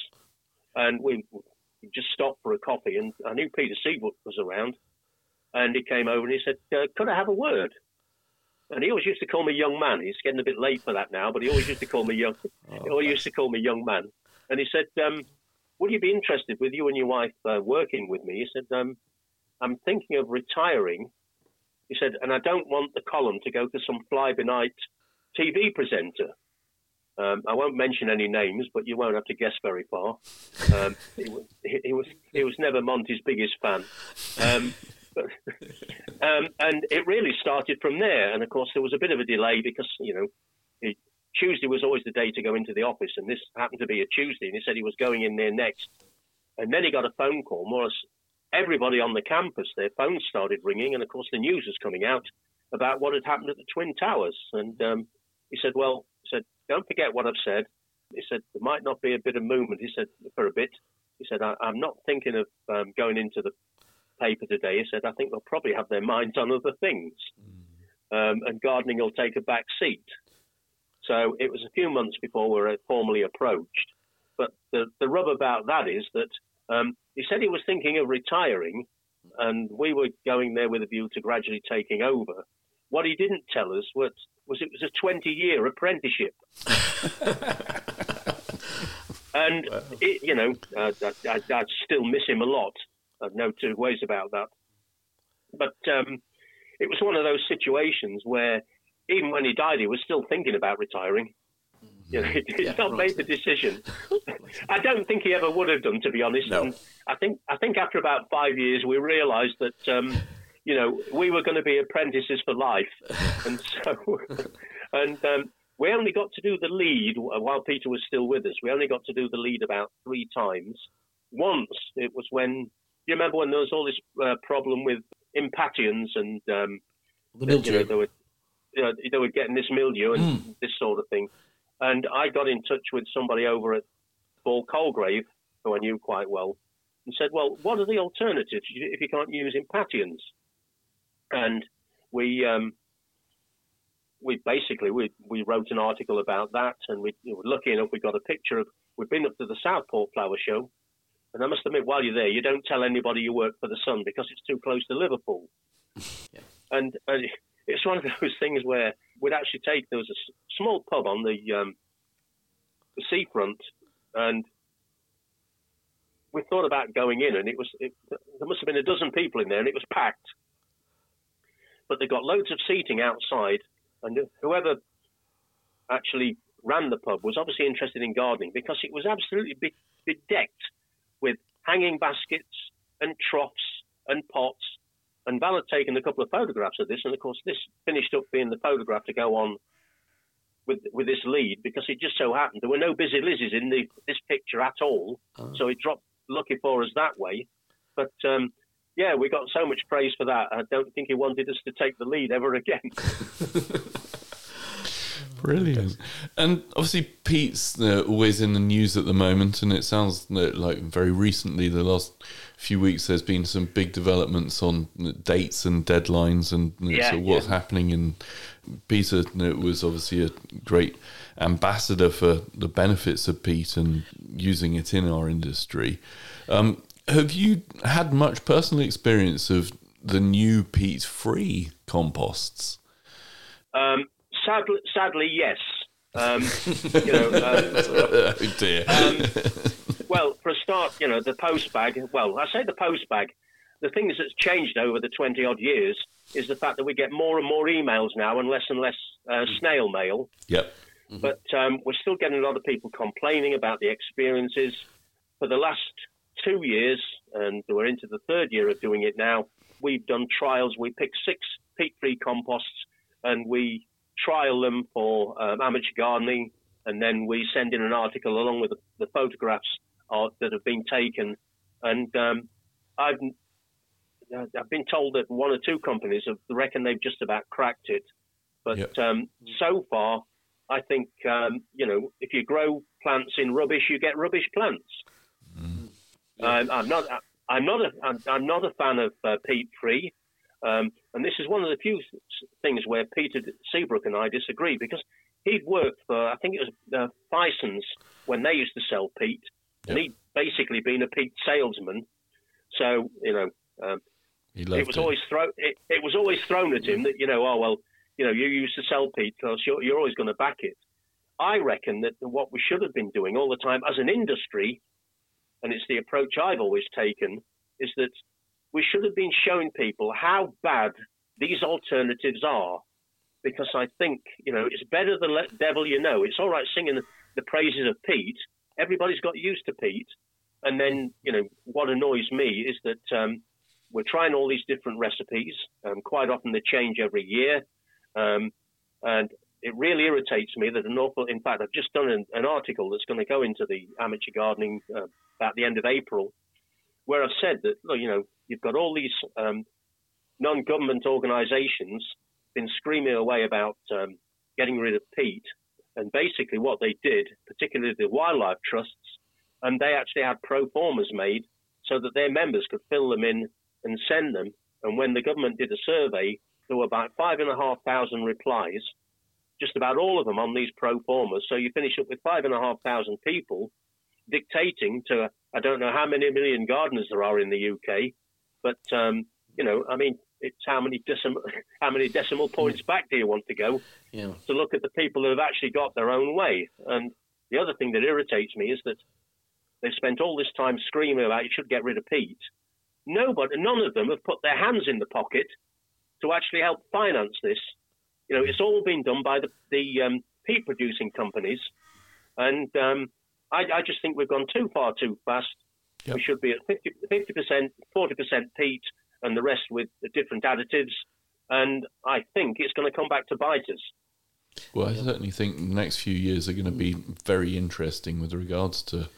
and we, we just stopped for a coffee, and I knew Peter Seabrook was around, and he came over and he said, uh, "Could I have a word?" And he always used to call me young man. He's getting a bit late for that now, but he always used to call me young. Oh, he always used to call me young man. And he said, um, "Would you be interested with you and your wife uh, working with me?" He said, um, "I'm thinking of retiring." He said, "And I don't want the column to go to some fly-by-night TV presenter." Um, I won't mention any names, but you won't have to guess very far. Um, he, he, he, was he was never Monty's biggest fan. Um, um, and it really started from there. And of course, there was a bit of a delay because, you know, it, Tuesday was always the day to go into the office, and this happened to be a Tuesday, and he said he was going in there next. And then he got a phone call. More or less, everybody on the campus, their phones started ringing, and of course, the news was coming out about what had happened at the Twin Towers. And um, he said, "Well, he said, don't forget what I've said." He said, "There might not be a bit of movement." He said, "For a bit." He said, I, am not thinking of um, going into the paper today He said, I think they'll probably have their minds on other things, mm. um, and gardening will take a back seat. So it was a few months before we were formally approached. But the, the rub about that is that um, he said he was thinking of retiring, and we were going there with a view to gradually taking over. What he didn't tell us was, was it was a 20 year apprenticeship. and, it, you know, uh, I, I, I still miss him a lot. I've no two ways about that. But um, it was one of those situations where even when he died, he was still thinking about retiring. You know, he's yeah, not right. made the decision. I don't think he ever would have done, to be honest. No. And I think I think after about five years, we realised that um, you know we were going to be apprentices for life, and so and um, we only got to do the lead while Peter was still with us. We only got to do the lead about three times. Once it was when you remember when there was all this uh, problem with impatiens and um, the mildew? You know, they were you know, they were getting this mildew and mm. this sort of thing. And I got in touch with somebody over at Ball Colegrave, who I knew quite well, and said, "Well, what are the alternatives if you can't use impatiens?" And we um, we basically we, we wrote an article about that, and we, we were lucky enough we got a picture of. We've been up to the Southport Flower Show, and I must admit, while you're there, you don't tell anybody you work for the Sun because it's too close to Liverpool. yeah. And, and, it's one of those things where we'd actually take there was a small pub on the um, the seafront, and we thought about going in, and it was it, there must have been a dozen people in there, and it was packed. But they got loads of seating outside, and whoever actually ran the pub was obviously interested in gardening because it was absolutely bedecked with hanging baskets and troughs and pots. And Val had taken a couple of photographs of this, and of course, this finished up being the photograph to go on with with this lead because it just so happened there were no busy Lizzies in the this picture at all. Oh. So it dropped lucky for us that way. But um, yeah, we got so much praise for that. I don't think he wanted us to take the lead ever again. Brilliant. And obviously, peat's uh, always in the news at the moment, and it sounds like very recently, the last few weeks, there's been some big developments on dates and deadlines and yeah, so what's yeah. happening. And Peter was obviously a great ambassador for the benefits of peat and using it in our industry. Um, have you had much personal experience of the new peat free composts? Um, sadly, sadly, yes. Um, you know, uh, oh dear. um, well, for a start, you know, the post bag. Well, I say the post bag. The thing that's changed over the twenty odd years is the fact that we get more and more emails now and less and less uh, snail mail. yep. But um, we're still getting a lot of people complaining about the experiences. For the last two years, and we're into the third year of doing it now, we've done trials. We pick six peat-free composts and we trial them for um, amateur gardening, and then we send in an article along with the, the photographs uh, that have been taken. And um, I've I've been told that one or two companies have reckon they've just about cracked it, but Yep. um, so far, I think um, you know if you grow plants in rubbish, you get rubbish plants. Um, I'm not. I'm not a. I'm, I'm not a fan of uh, peat free, um, and this is one of the few things where Peter Seabrook and I disagree because he'd worked for I think it was uh, Fisons when they used to sell peat, and Yep. he'd basically been a peat salesman. So you know, um, it was always thrown. It, it was always thrown at him that you know, oh well, you know, you used to sell peat so you're, you're always going to back it. I reckon that what we should have been doing all the time as an industry, and it's the approach I've always taken, is that we should have been showing people how bad these alternatives are. Because I think, you know, it's better than let devil you know. It's all right singing the praises of peat. Everybody's got used to peat. And then, you know, what annoys me is that um, we're trying all these different recipes. Um, quite often they change every year. Um, and it really irritates me that an awful, in fact, I've just done an, an article that's going to go into the amateur gardening uh, about the end of April, where I've said that, look, you know, you've got all these um, non government organizations been screaming away about um, getting rid of peat. And basically, what they did, particularly the wildlife trusts, and they actually had pro formas made so that their members could fill them in and send them. And when the government did a survey, there were about five and a half thousand replies, just about all of them on these pro formas. So you finish up with five and a half thousand people dictating to I don't know how many million gardeners there are in the UK, but um, you know, I mean, it's how many decimal how many decimal points back do you want to go Yeah. to look at the people who have actually got their own way? And the other thing that irritates me is that they've spent all this time screaming about you should get rid of peat. Nobody, none of them have put their hands in the pocket to actually help finance this. You know, it's all been done by the, the um, peat producing companies, and um, I, I just think we've gone too far too fast. Yep. We should be at 50 percent, forty percent peat, and the rest with the different additives. And I think it's going to come back to bite us. Well, I certainly think the next few years are going to be very interesting with regards to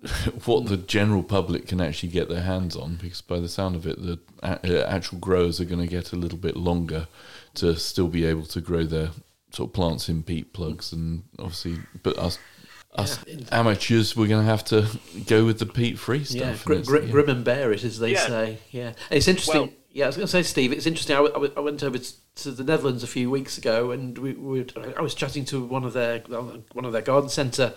what the general public can actually get their hands on. Because by the sound of it, the uh, actual growers are going to get a little bit longer to still be able to grow their sort of plants in peat plugs, and obviously, but us. Us amateurs, we're going to have to go with the peat-free stuff. Yeah, gr- gr- grim and bear it, as they Yeah. say. Yeah, And it's interesting. Well- yeah, I was going to say, Steve, it's interesting. I, w- I w- I went over to the Netherlands a few weeks ago, and we, we I was chatting to one of their one of their garden centre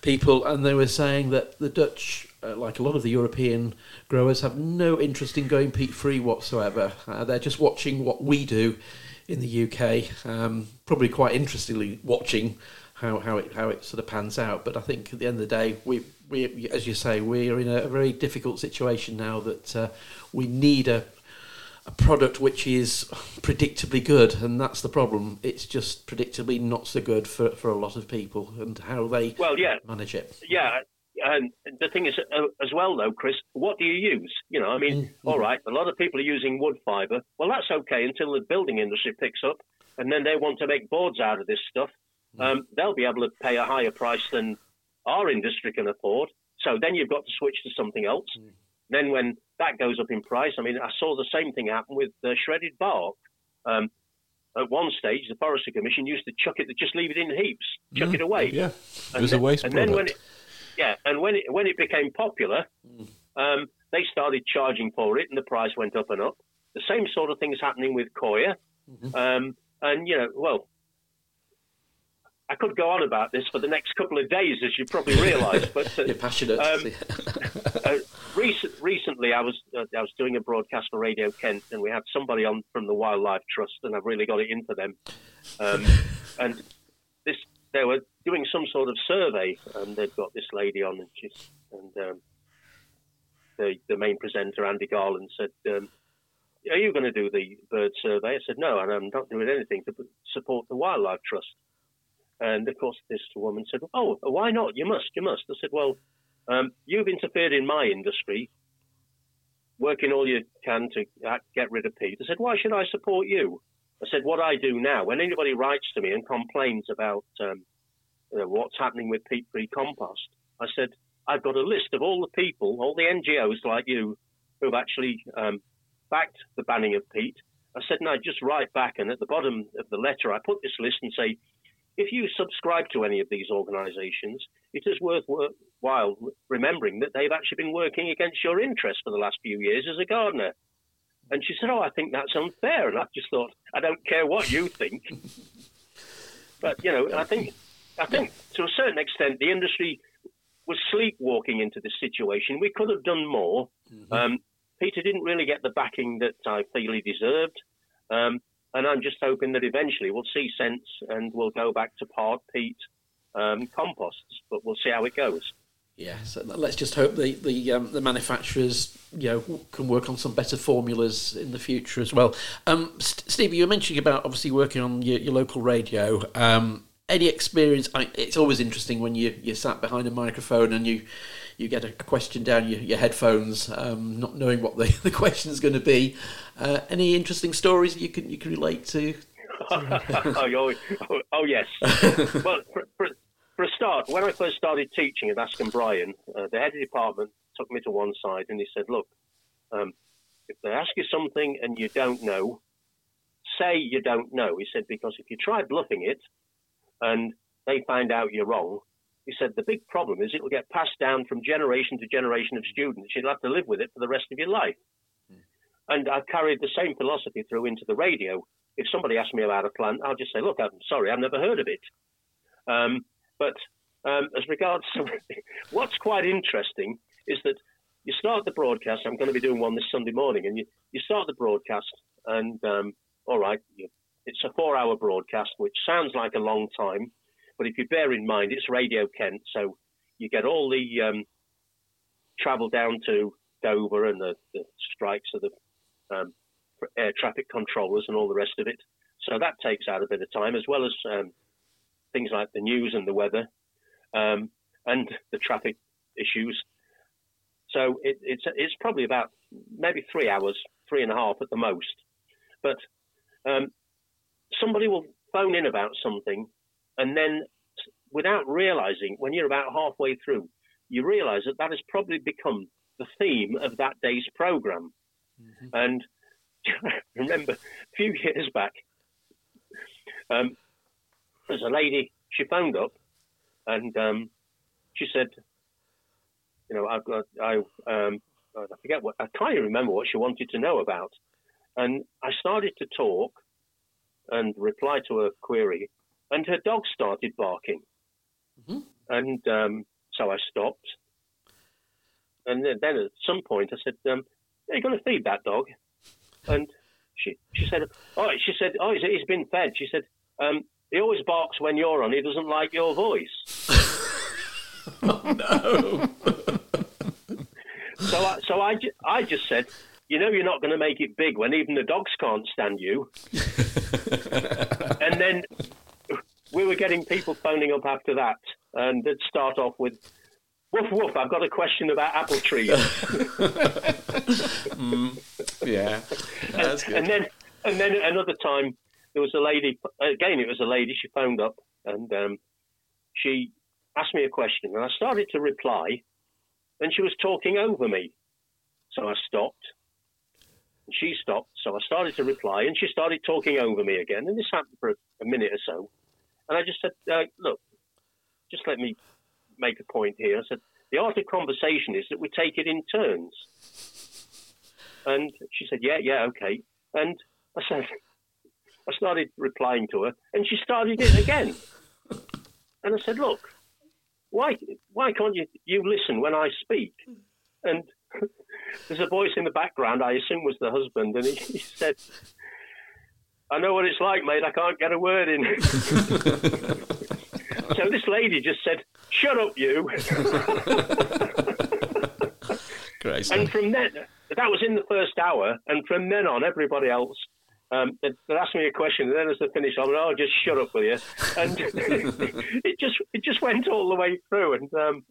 people, and they were saying that the Dutch, uh, like a lot of the European growers, have no interest in going peat free whatsoever. Uh, they're just watching what we do in the UK. Um, probably quite interestingly watching how, how it how it sort of pans out. But I think at the end of the day, we we as you say, we are in a very difficult situation now that uh, we need a a product which is predictably good, and that's the problem. It's just predictably not so good for, for a lot of people, and how they Well, yeah, manage it. Yeah, and the thing is, uh, as well though, Chris, what do you use? You know, I mean, all right, a lot of people are using wood fibre. Well, that's okay until the building industry picks up, and then they want to make boards out of this stuff. Um, they'll be able to pay a higher price than our industry can afford. So then you've got to switch to something else. Then when that goes up in price, I mean, I saw the same thing happen with uh, shredded bark. Um, at one stage, the Forestry Commission used to chuck it, just leave it in heaps, chuck it away. Yeah, it And was a then- waste and product. then when it, yeah, and when it when it became popular, um, they started charging for it, and the price went up and up. The same sort of thing is happening with coir, um, and you know, well, I could go on about this for the next couple of days, as you probably realise, but uh, You're passionate. Um, uh, recent, recently, I was uh, I was doing a broadcast for Radio Kent, and we had somebody on from the Wildlife Trust, and I've really got it into them. Um, and this, they were doing some sort of survey, and they've got this lady on, and she's and um, the the main presenter, Andy Garland, said. Um, are you going to do the bird survey? I said, no, and I'm not doing anything to support the Wildlife Trust. And of course, this woman said, oh, why not? You must, you must. I said, well, um, you've interfered in my industry, working all you can to get rid of peat. I said, why should I support you? I said, what I do now, when anybody writes to me and complains about um, you know, what's happening with peat-free compost, I said, I've got a list of all the people, all the NGOs like you, who've actually um, backed the banning of peat. I said, no, just write back, and at the bottom of the letter, I put this list and say, if you subscribe to any of these organisations, it is worthwhile remembering that they've actually been working against your interests for the last few years as a gardener. And she said, Oh, I think that's unfair. And I just thought, I don't care what you think. but, you know, I think, I think to a certain extent, the industry was sleepwalking into this situation. We could have done more. Mm-hmm. Um, Peter didn't really get the backing that I feel he deserved. Um, and I'm just hoping that eventually we'll see sense and we'll go back to part peat um, composts, but we'll see how it goes. Yeah, so let's just hope the the, um, the manufacturers you know can work on some better formulas in the future as well. Um, Stevie, you were mentioning about obviously working on your, your local radio. Um, any experience? I, it's always interesting when you you sat behind a microphone and you you get a question down your, your headphones, um, not knowing what the, the question is going to be. Uh, any interesting stories you can you can relate to? oh, oh, oh, yes. well, for, for, for, a start, when I first started teaching at Askham Bryan, uh, the head of the department took me to one side and he said, "Look, um, if they ask you something and you don't know, say you don't know." He said because if you try bluffing it and they find out you're wrong, he said the big problem is it will get passed down from generation to generation of students. You'll have to live with it for the rest of your life. Mm. And I've carried the same philosophy through into the radio. If somebody asks me about a plant, I'll just say, look, I'm sorry, I've never heard of it. Um, but um, as regards to what's quite interesting is that you start the broadcast. I'm going to be doing one this Sunday morning, and you, you start the broadcast, and um, all right, you, it's a four hour broadcast, which sounds like a long time. But if you bear in mind, it's Radio Kent, so you get all the um, travel down to Dover and the, the strikes of the um, air traffic controllers and all the rest of it. So that takes out a bit of time, as well as um, things like the news and the weather um, and the traffic issues. So it, it's it's probably about maybe three hours, three and a half at the most. But um, somebody will phone in about something and then, without realizing, when you're about halfway through, you realize that that has probably become the theme of that day's program. Mm-hmm. And remember, a few years back, um, there's a lady, she phoned up and um, she said, you know, I've got, I, um, I forget what, I can't even remember what she wanted to know about. And I started to talk and reply to her query and her dog started barking. Mm-hmm. And um, so I stopped. And then, then, at some point I said, um, "Are you going to feed that dog?" And she she said, "Oh, she said, oh, he's, been fed." She said, um, "He always barks when you're on. He doesn't like your voice." oh, no. so I, so I, I just said, you know you're not going to make it big when even the dogs can't stand you. and then we were getting people phoning up after that, and they'd start off with, "Woof woof! I've got a question about apple trees." mm, yeah, that's good. And then, and then another time, there was a lady. Again, it was a lady. She phoned up, and um, she asked me a question, and I started to reply, and she was talking over me, so I stopped. She stopped, so I started to reply, and she started talking over me again. And this happened for a, a minute or so. And I just said, uh, look, just let me make a point here. I said, the art of conversation is that we take it in turns. And she said, yeah, yeah, okay. And I said, I started replying to her, and she started it again. and I said, look, why, why can't you, you listen when I speak? And there's a voice in the background, I assume was the husband, and he, he said, I know what it's like, mate. I can't get a word in. so this lady just said, Shut up, you. Great. and from then, that was in the first hour, and from then on, everybody else. Um, they'd, they'd ask me a question, and then as they finished, I'm like, "Oh, just shut up with you," and it just it just went all the way through. And um,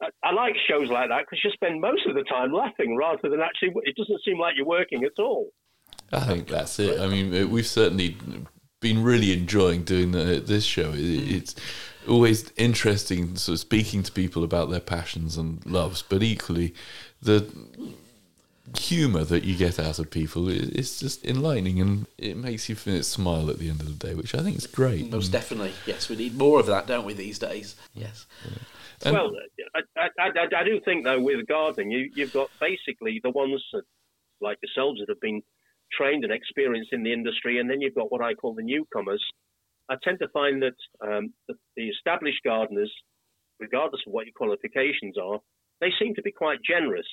I, I like shows like that because you spend most of the time laughing rather than actually. It doesn't seem like you're working at all. I think that's it. I mean, we've certainly been really enjoying doing the, this show. It, it's always interesting, sort of speaking to people about their passions and loves, but equally, the humour that you get out of people is, is just enlightening and it makes you feel smile at the end of the day, which I think is great. Most definitely, yes. We need more of that, don't we, these days? Yes. And- well, I, I, I, I do think though with gardening, you, you've got basically the ones that, like yourselves that have been trained and experienced in the industry, and then you've got what I call the newcomers. I tend to find that um, the, the established gardeners, regardless of what your qualifications are, they seem to be quite generous.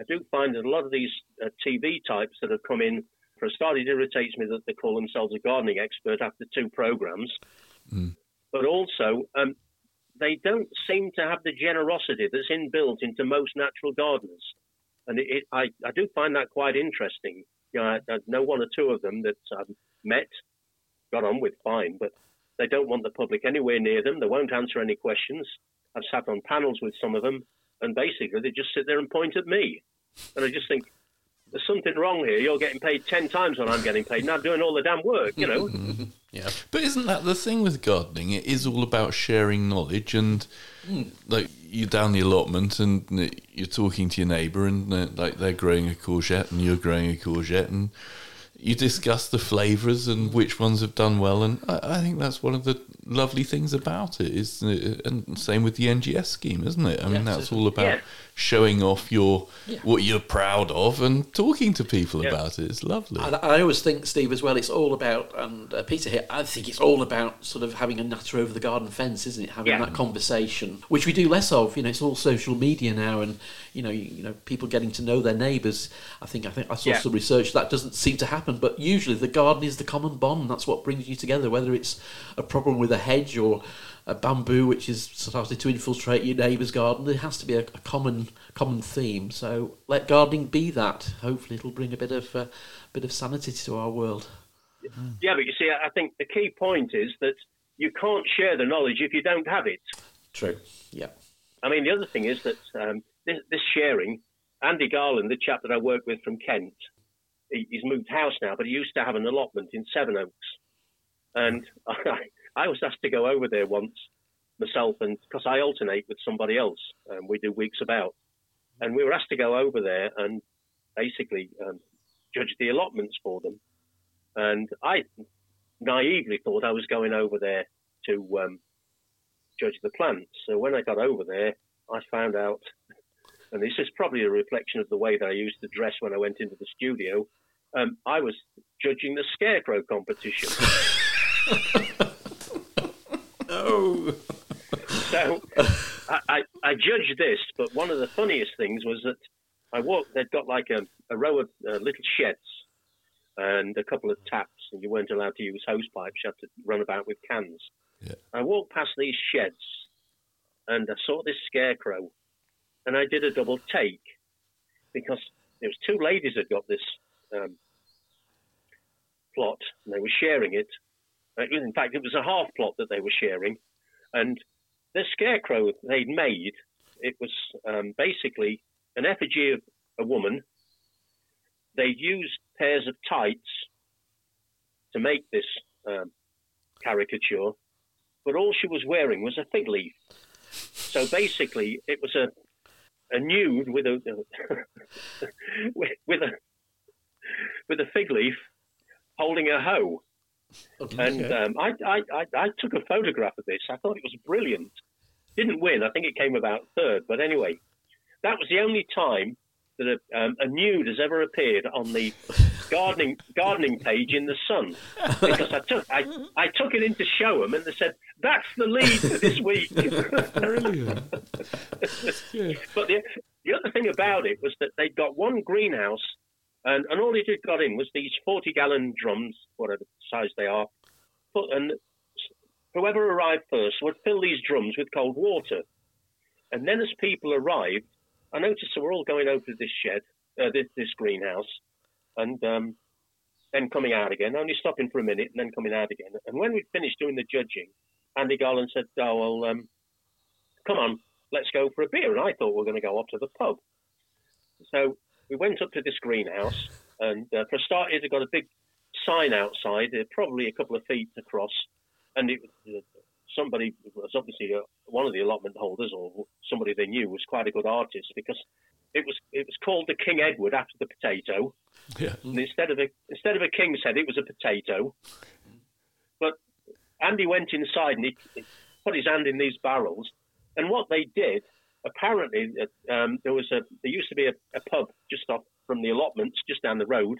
I do find that a lot of these uh, TV types that have come in, for a start, it irritates me that they call themselves a gardening expert after two programs. But also, um, they don't seem to have the generosity that's inbuilt into most natural gardeners. And it, it, I, I do find that quite interesting. You know, I, I know one or two of them that I've met, got on with fine, but they don't want the public anywhere near them. They won't answer any questions. I've sat on panels with some of them, and basically they just sit there and point at me. And I just think, there's something wrong here. You're getting paid 10 times what I'm getting paid, and I'm doing all the damn work, you know? Yeah. But isn't that the thing with gardening? It is all about sharing knowledge, and like you're down the allotment, and uh, you're talking to your neighbour, and uh, like they're growing a courgette, and you're growing a courgette, and you discuss the flavours and which ones have done well, and I, I think that's one of the lovely things about it. Is and same with the NGS scheme, isn't it? I mean, Yeah, that's so- all about Yeah. Showing off your Yeah. what you're proud of and talking to people Yeah. about it. It's lovely. And I always think, Steve, as well, it's all about, and uh, Peter here, I think it's all about sort of having a nutter over the garden fence, isn't it? Having Yeah. that conversation, which we do less of. You know, it's all social media now, and you know, you, you know, people getting to know their neighbours. I think, I think I saw Yeah. some research that doesn't seem to happen, but usually the garden is the common bond. That's what brings you together, whether it's a problem with a hedge or a bamboo which is starting to infiltrate your neighbour's garden. There has to be a, a common common theme. So let gardening be that. Hopefully, it'll bring a bit of uh, bit of sanity to our world. Yeah, but you see, I think the key point is that you can't share the knowledge if you don't have it. True. Yeah. I mean, the other thing is that um, this, this sharing, Andy Garland, the chap that I work with from Kent, he, he's moved house now, but he used to have an allotment in Sevenoaks. And I, I was asked to go over there once myself, and because I alternate with somebody else, um, we do weeks about. And we were asked to go over there and basically um, judge the allotments for them. And I naively thought I was going over there to um, judge the plants. So when I got over there, I found out, and this is probably a reflection of the way that I used to dress when I went into the studio. Um, I was judging the scarecrow competition. Oh. So I, I, I judged this, but one of the funniest things was that I walked. They'd got like a, a row of uh, little sheds and a couple of taps, and you weren't allowed to use hose pipes. You had to run about with cans. Yeah. I walked past these sheds, and I saw this scarecrow, and I did a double take because there was two ladies that got this um, plot, and they were sharing it. Uh, In fact, it was a half plot that they were sharing, and the scarecrow they'd made it was um, basically an effigy of a woman. They'd used pairs of tights to make this um, caricature, but all she was wearing was a fig leaf. So basically, it was a a nude with a with, a with a fig leaf holding a hoe. And um, I, I, I, I took a photograph of this. I thought it was brilliant. Didn't win. I think it came about third. But anyway, that was the only time that a, um, a nude has ever appeared on the gardening gardening page in the Sun. Because I took I, I took it in to show them, and they said that's the lead for this week. Brilliant. But the the other thing about it was that they'd got one greenhouse, and, and all it had got in was these 40 gallon drums, whatever size they are. And whoever arrived first would fill these drums with cold water. And then as people arrived, I noticed they were all going over to this shed, uh, this, this, greenhouse, and um, then coming out again, only stopping for a minute and then coming out again. And when we'd finished doing the judging, Andy Garland said, "Oh well, um, come on, let's go for a beer." And I thought we were going to go off to the pub. So we went up to this greenhouse, and uh, for a start, it had got a big sign outside, uh, probably a couple of feet across, and it uh, somebody was obviously uh, one of the allotment holders or somebody they knew was quite a good artist because it was it was called the King Edward after the potato. Yeah. And instead of a instead of a king's head, it was a potato. But Andy went inside and he, he put his hand in these barrels, and what they did apparently um, there was a there used to be a, a, pub just off from the allotments just down the road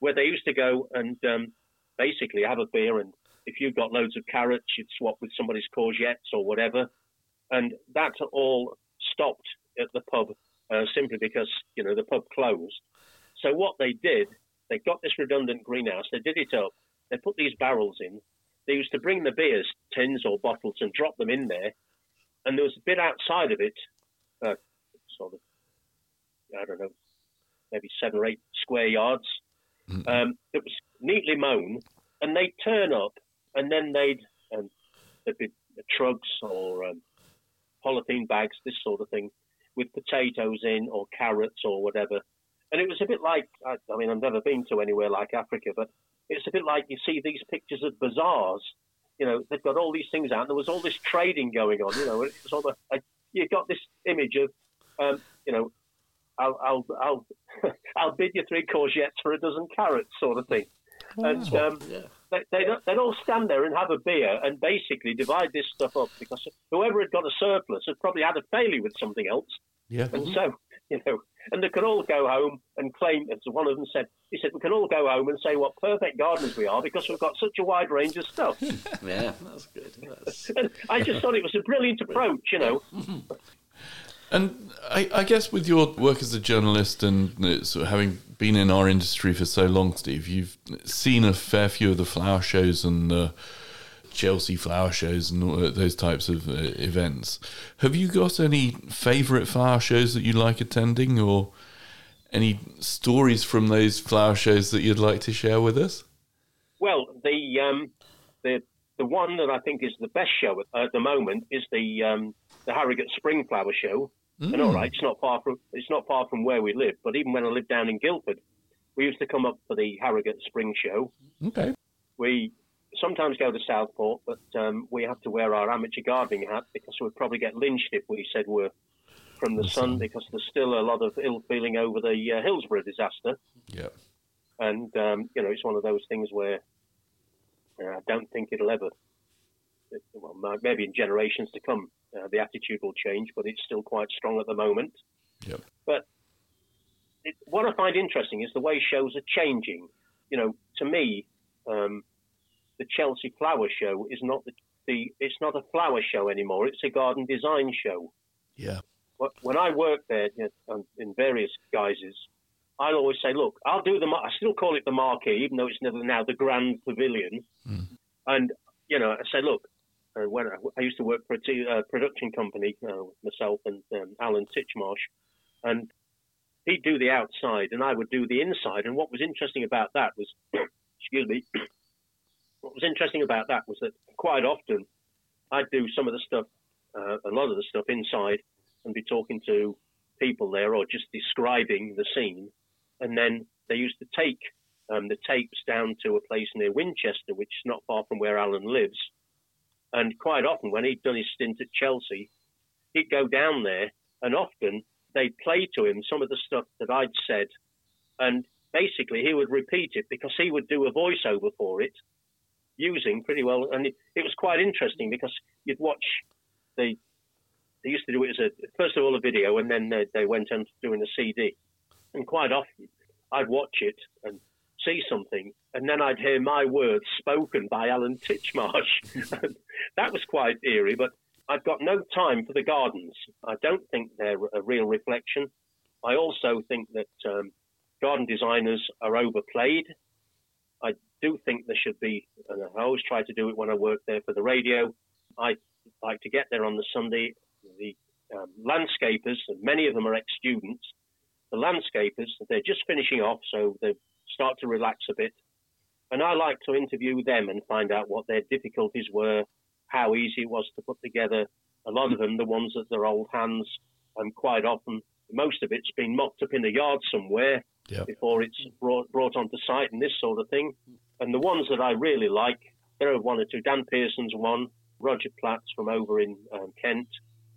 where they used to go and um, basically have a beer and if you've got loads of carrots you'd swap with somebody's courgettes or whatever. And that all stopped at the pub uh, simply because you know the pub closed. So what they did they got this redundant greenhouse they did it up they put these barrels in they used to bring the beers tins or bottles and drop them in there and there was a bit outside of it uh, sort of, I don't know, maybe seven or eight square yards. Mm-hmm. Um, it was neatly mown, and they'd turn up, and then they'd um, there'd be trugs or um, polythene bags, this sort of thing, with potatoes in or carrots or whatever. And it was a bit like, I, I mean, I've never been to anywhere like Africa, but it's a bit like you see these pictures of bazaars. You know, they've got all these things out. And there was all this trading going on. You know, it was all a, a you got this image of, um, you know, I'll I'll I'll, I'll bid you three courgettes for a dozen carrots, sort of thing. Oh, and um, yeah. they, they'd, they'd all stand there and have a beer and basically divide this stuff up because whoever had got a surplus had probably had a failure with something else. Yeah. And mm-hmm. so, you know, and they can all go home and claim, as one of them said, he said, we can all go home and say what perfect gardeners we are because we've got such a wide range of stuff. yeah, that's good. That's... I just thought it was a brilliant approach, you know. And I, I, guess with your work as a journalist and uh, sort of having been in our industry for so long, Steve, you've seen a fair few of the flower shows and the Chelsea flower shows and all those types of uh, events. Have you got any favourite flower shows that you like attending, or any stories from those flower shows that you'd like to share with us? Well, the um, the the one that I think is the best show at, at the moment is the um, the Harrogate Spring Flower Show. Mm. And all right, it's not far from it's not far from where we live. But even when I lived down in Guildford, we used to come up for the Harrogate Spring Show. Okay. We sometimes go to Southport, but um, we have to wear our amateur gardening hat because we'd probably get lynched if we said we're from the sun because there's still a lot of ill feeling over the uh, Hillsborough disaster. Yeah. And, um, you know, it's one of those things where uh, I don't think it'll ever, well, maybe in generations to come, uh, the attitude will change, but it's still quite strong at the moment. Yep. But it, what I find interesting is the way shows are changing. You know, to me, um, the Chelsea Flower Show is not the, the it's not a flower show anymore. It's a garden design show. Yeah. When I worked there you know, in various guises, I'll always say, look, I'll do the. I still call it the marquee, even though it's never now the Grand Pavilion. Mm. And you know, I say, look, uh, when I, I, used to work for a t- uh, production company, uh, myself and um, Alan Titchmarsh, and he'd do the outside, and I would do the inside. And what was interesting about that was, excuse me, what was interesting about that was that quite often I'd do some of the stuff, uh, a lot of the stuff inside, and be talking to people there or just describing the scene. And then they used to take um, the tapes down to a place near Winchester, which is not far from where Alan lives. And quite often, when he'd done his stint at Chelsea, he'd go down there, and often they'd play to him some of the stuff that I'd said. And basically, he would repeat it because he would do a voiceover for it using pretty well. And it, it was quite interesting because you'd watch the they used to do it as a first of all a video, and then they, they went on to doing a CD. And quite often, I'd watch it and see something, and then I'd hear my words spoken by Alan Titchmarsh. that was quite eerie, but I've got no time for the gardens. I don't think they're a real reflection. I also think that um, garden designers are overplayed. Do think there should be, and I always try to do it when I work there for the radio. I like to get there on the Sunday. The um, landscapers, and many of them are ex-students. The landscapers, they're just finishing off, so they start to relax a bit. And I like to interview them and find out what their difficulties were, how easy it was to put together. A lot of them, the ones that are old hands, and quite often, most of it's been mocked up in the yard somewhere yep. before it's brought, brought onto site and this sort of thing. And the ones that I really like, there are one or two. Dan Pearson's one, Roger Platt's from over in um, Kent,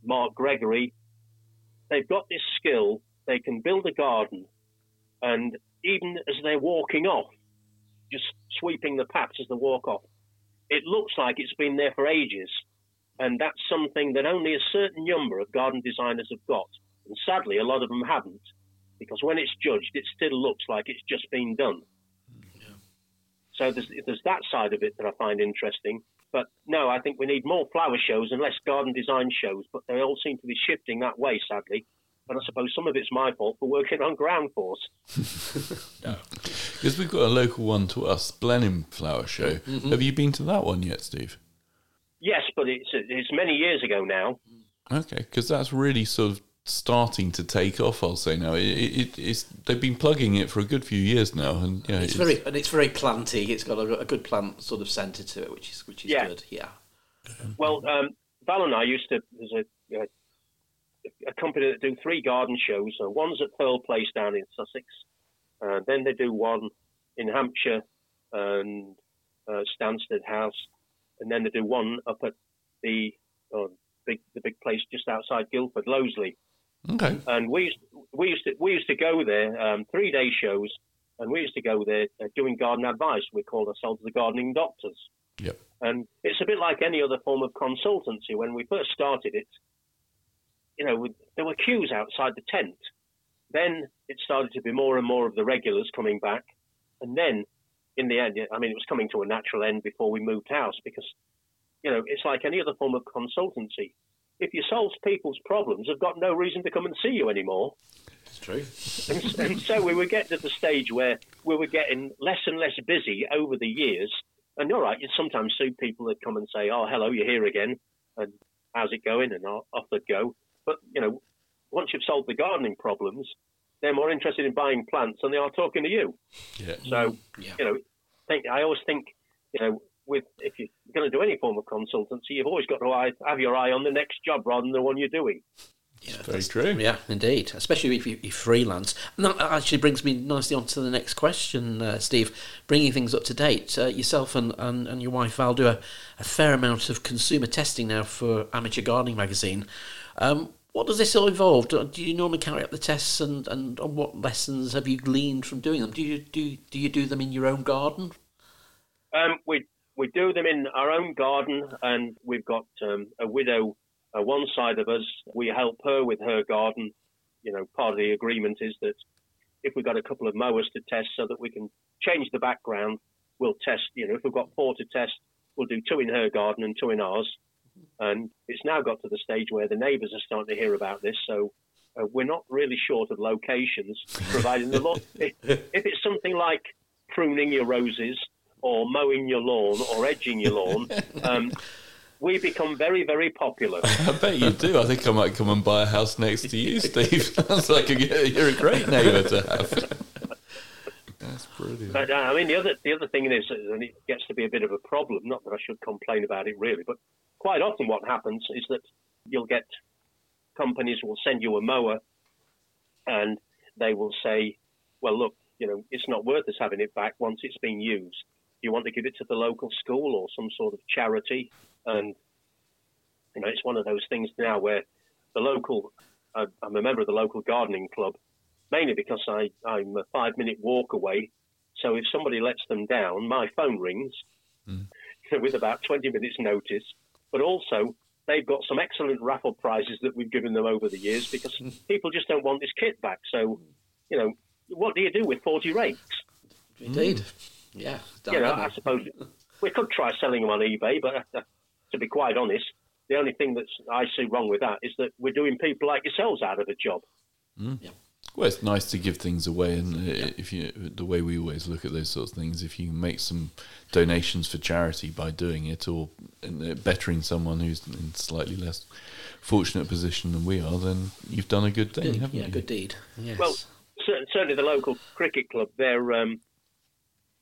Mark Gregory. They've got this skill. They can build a garden, and even as they're walking off, just sweeping the paths as they walk off, it looks like it's been there for ages. And that's something that only a certain number of garden designers have got. And sadly, a lot of them haven't, because when it's judged, it still looks like it's just been done. Yeah. So there's, there's that side of it that I find interesting. But no, I think we need more flower shows and less garden design shows. But they all seem to be shifting that way, sadly. And I suppose some of it's my fault for working on ground force. no. Because we've got a local one to us, Blenheim Flower Show. Mm-hmm. Have you been to that one yet, Steve? Yes, but it's it's many years ago now. Okay, because that's really sort of starting to take off. I'll say now. It, it, it's they've been plugging it for a good few years now, and yeah, it's, it's very and it's very planty. It's got a, a, good plant sort of centre to it, which is which is yeah. good. Yeah. Well, um, Val and I used to. There's a, a, a company that do three garden shows. So one's at Pearl Place down in Sussex. Uh, then they do one in Hampshire and uh, Stansted House, and then they do one up at the uh, big the big place just outside Guildford, Loseley. Okay. And we used, we used to we used to go there um, three day shows, and we used to go there uh, doing garden advice. We called ourselves the gardening doctors. Yep. And it's a bit like any other form of consultancy. When we first started it, you know, there were queues outside the tent. Then it started to be more and more of the regulars coming back, and then in the end, I mean, it was coming to a natural end before we moved house because, you know, it's like any other form of consultancy if you solve people's problems, they've got no reason to come and see you anymore. It's true. And, and, so we were getting to the stage where we were getting less and less busy over the years. And you're right, you sometimes see people that come and say, "Oh, hello, you're here again," and how's it going? And off they go. But you know, once you've solved the gardening problems, they're more interested in buying plants than they are talking to you. Yeah. So yeah. you know, think I always think you know with if you're going to do any form of consultancy, you've always got to have your eye on the next job rather than the one you're doing. Yeah, very true. Yeah, indeed. Especially if you, you freelance. And that actually brings me nicely on to the next question, uh, Steve. Bringing things up to date, uh, yourself and, and, and, your wife Val do a, a, fair amount of consumer testing now for Amateur Gardening magazine. Um, what does this all involve? Do, do, you normally carry out the tests, and, and what lessons have you gleaned from doing them? Do you do do you do them in your own garden? Um, we we do them in our own garden, and we've got um, a widow uh, one side of us. We help her with her garden. You know, part of the agreement is that if we've got a couple of mowers to test, so that we can change the background, we'll test. You know, if we've got four to test, we'll do two in her garden and two in ours. And it's now got to the stage where the neighbours are starting to hear about this, so uh, we're not really short of locations, providing the lot. if, if it's something like pruning your roses or mowing your lawn or edging your lawn, um, we become very, very popular. I bet you do. I think I might come and buy a house next to you, Steve. Sounds like a, you're a great neighbour to have. That's brilliant. But, uh, I mean, the other the other thing is, and it gets to be a bit of a problem. Not that I should complain about it really, but quite often what happens is that you'll get companies will send you a mower, and they will say, "Well, look, you know, it's not worth us having it back once it's been used." You want to give it to the local school or some sort of charity. And, you know, it's one of those things now where the local, I'm a member of the local gardening club, mainly because I, I'm a five minute walk away. So if somebody lets them down, my phone rings mm. with about 20 minutes notice. But also, they've got some excellent raffle prizes that we've given them over the years because people just don't want this kit back. So, you know, what do you do with 40 rakes? Indeed. Mm. Yeah, you know, I suppose we could try selling them on eBay, but uh, to be quite honest, the only thing that I see wrong with that is that we're doing people like yourselves out of a job. Mm. Yeah. Well, it's nice to give things away, and uh, if you the way we always look at those sorts of things, if you make some donations for charity by doing it, or uh, bettering someone who's in slightly less fortunate position than we are, then you've done a good thing, haven't yeah, you? good deed. Yes. Well, certainly the local cricket club, their um,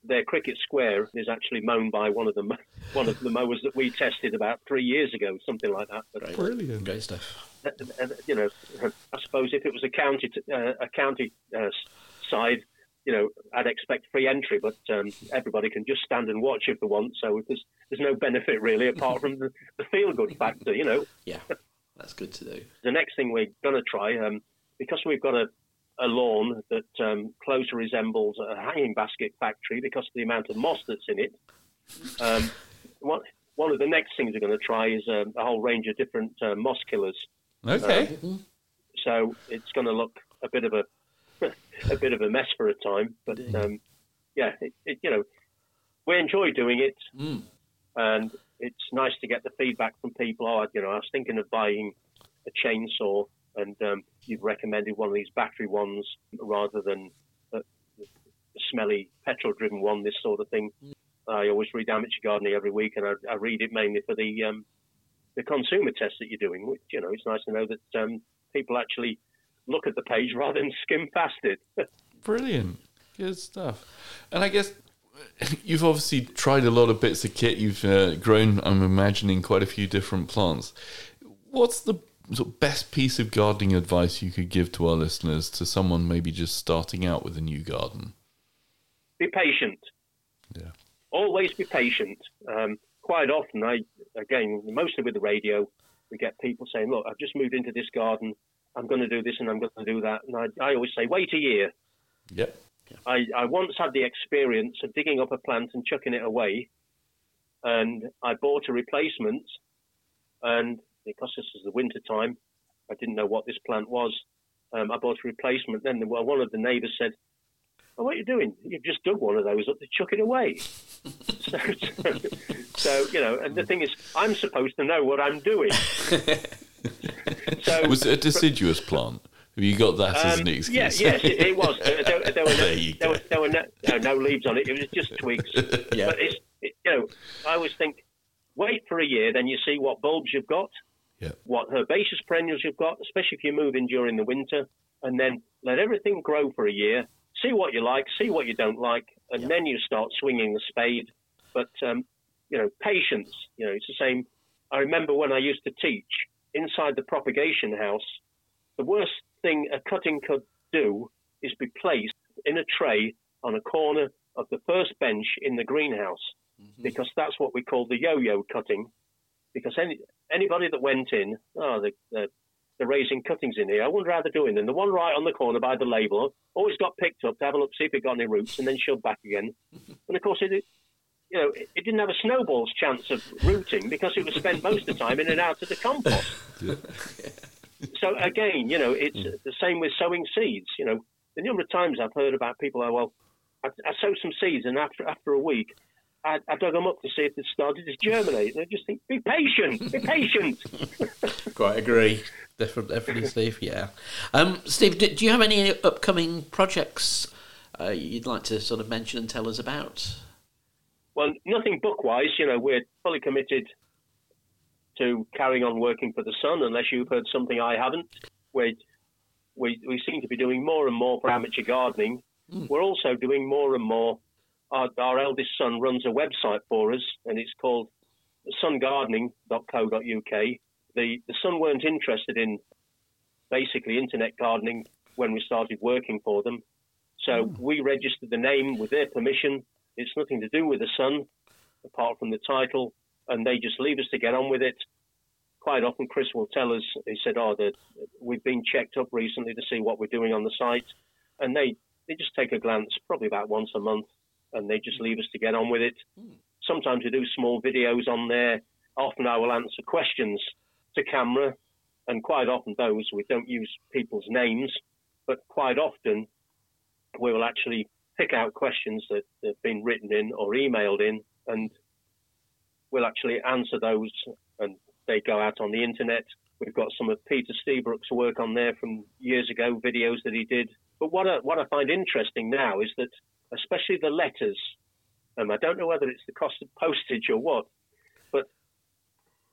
their cricket square is actually mown by one of the one of the mowers that we tested about three years ago, something like that. But, Brilliant, great stuff. Uh, uh, you know, I suppose if it was a county uh, a county uh, side, you know, I'd expect free entry, but um, everybody can just stand and watch if they want. So there's there's no benefit really apart from the, the feel good factor, you know. Yeah, that's good to do. The next thing we're going to try, um, because we've got a a lawn that um, closely resembles a hanging basket factory because of the amount of moss that's in it. Um, one, one of the next things we're going to try is um, a whole range of different uh, moss killers. Okay. Uh, so it's going to look a bit of a a bit of a mess for a time, but um, yeah, it, it, you know, we enjoy doing it, mm. and it's nice to get the feedback from people. Oh, you know, I was thinking of buying a chainsaw and um, you've recommended one of these battery ones rather than a, a smelly petrol-driven one. This sort of thing. Mm. I always read Amateur Gardening every week, and I, I read it mainly for the um, the consumer test that you're doing. Which you know, it's nice to know that um, people actually look at the page rather than skim past it. Brilliant, good stuff. And I guess you've obviously tried a lot of bits of kit. You've uh, grown, I'm imagining, quite a few different plants. What's the sort of best piece of gardening advice you could give to our listeners to someone maybe just starting out with a new garden? Be patient. Yeah. Always be patient. Um, quite often, I again, mostly with the radio, we get people saying, "Look, I've just moved into this garden. I'm going to do this and I'm going to do that." And I, I always say, "Wait a year." Yep. I, I once had the experience of digging up a plant and chucking it away, and I bought a replacement, and because this is the winter time. I didn't know what this plant was. Um, I bought a replacement. Then the, well, one of the neighbours said, oh, "What are you doing? You've just dug one of those up to chuck it away." so, so, you know, and the thing is, I'm supposed to know what I'm doing. so was it a deciduous plant? Have you got that um, as an excuse? Yeah, yes, it, it was. There, there, there, were, no, there, were, there were no, no, no, leaves on it. It was just twigs. yeah. But it's, it, you know, I always think, wait for a year, then you see what bulbs you've got, yeah. what herbaceous perennials you've got, especially if you move in during the winter, and then let everything grow for a year. See what you like, see what you don't like, and yeah. then you start swinging the spade. But um, you know, patience. You know, it's the same. I remember when I used to teach inside the propagation house. The worst thing a cutting could do is be placed in a tray on a corner of the first bench in the greenhouse, mm-hmm. because that's what we call the yo-yo cutting. Because any anybody that went in, oh, they, they're, they're raising cuttings in here. I wonder how they're doing. And the one right on the corner by the label always got picked up to have a look, see if it got any roots, and then shoved back again. And of course, it, you know, it, didn't have a snowball's chance of rooting because it was spent most of the time in and out of the compost. so again, you know, it's mm. the same with sowing seeds. You know, the number of times I've heard about people, oh, well, I, I sowed some seeds, and after after a week, I, I, dug them up to see if they started to germinate. And I just think, be patient, be patient. Quite agree. Definitely, definitely, Steve. Yeah. Um, Steve, do, do, you have any upcoming projects uh, you'd like to sort of mention and tell us about? Well, nothing book-wise. You know, we're fully committed to carrying on working for the Sun, unless you've heard something I haven't. we we we seem to be doing more and more for amateur gardening. Mm. We're also doing more and more our, our eldest son runs a website for us, and it's called sungardening.co.uk. The the Sun weren't interested in basically internet gardening when we started working for them, so mm. we registered the name with their permission. It's nothing to do with the Sun, apart from the title, and they just leave us to get on with it. Quite often, Chris will tell us. He said, "Oh, we've been checked up recently to see what we're doing on the site," and they they just take a glance, probably about once a month, and they just leave us to get on with it. Mm. Sometimes we do small videos on there. Often I will answer questions to camera, and quite often those we don't use people's names, but quite often we will actually pick out questions that have been written in or emailed in, and we'll actually answer those and they go out on the internet. We've got some of Peter Seabrook's work on there from years ago, videos that he did. But what I, what I find interesting now is that, especially the letters, and I don't know whether it's the cost of postage or what, but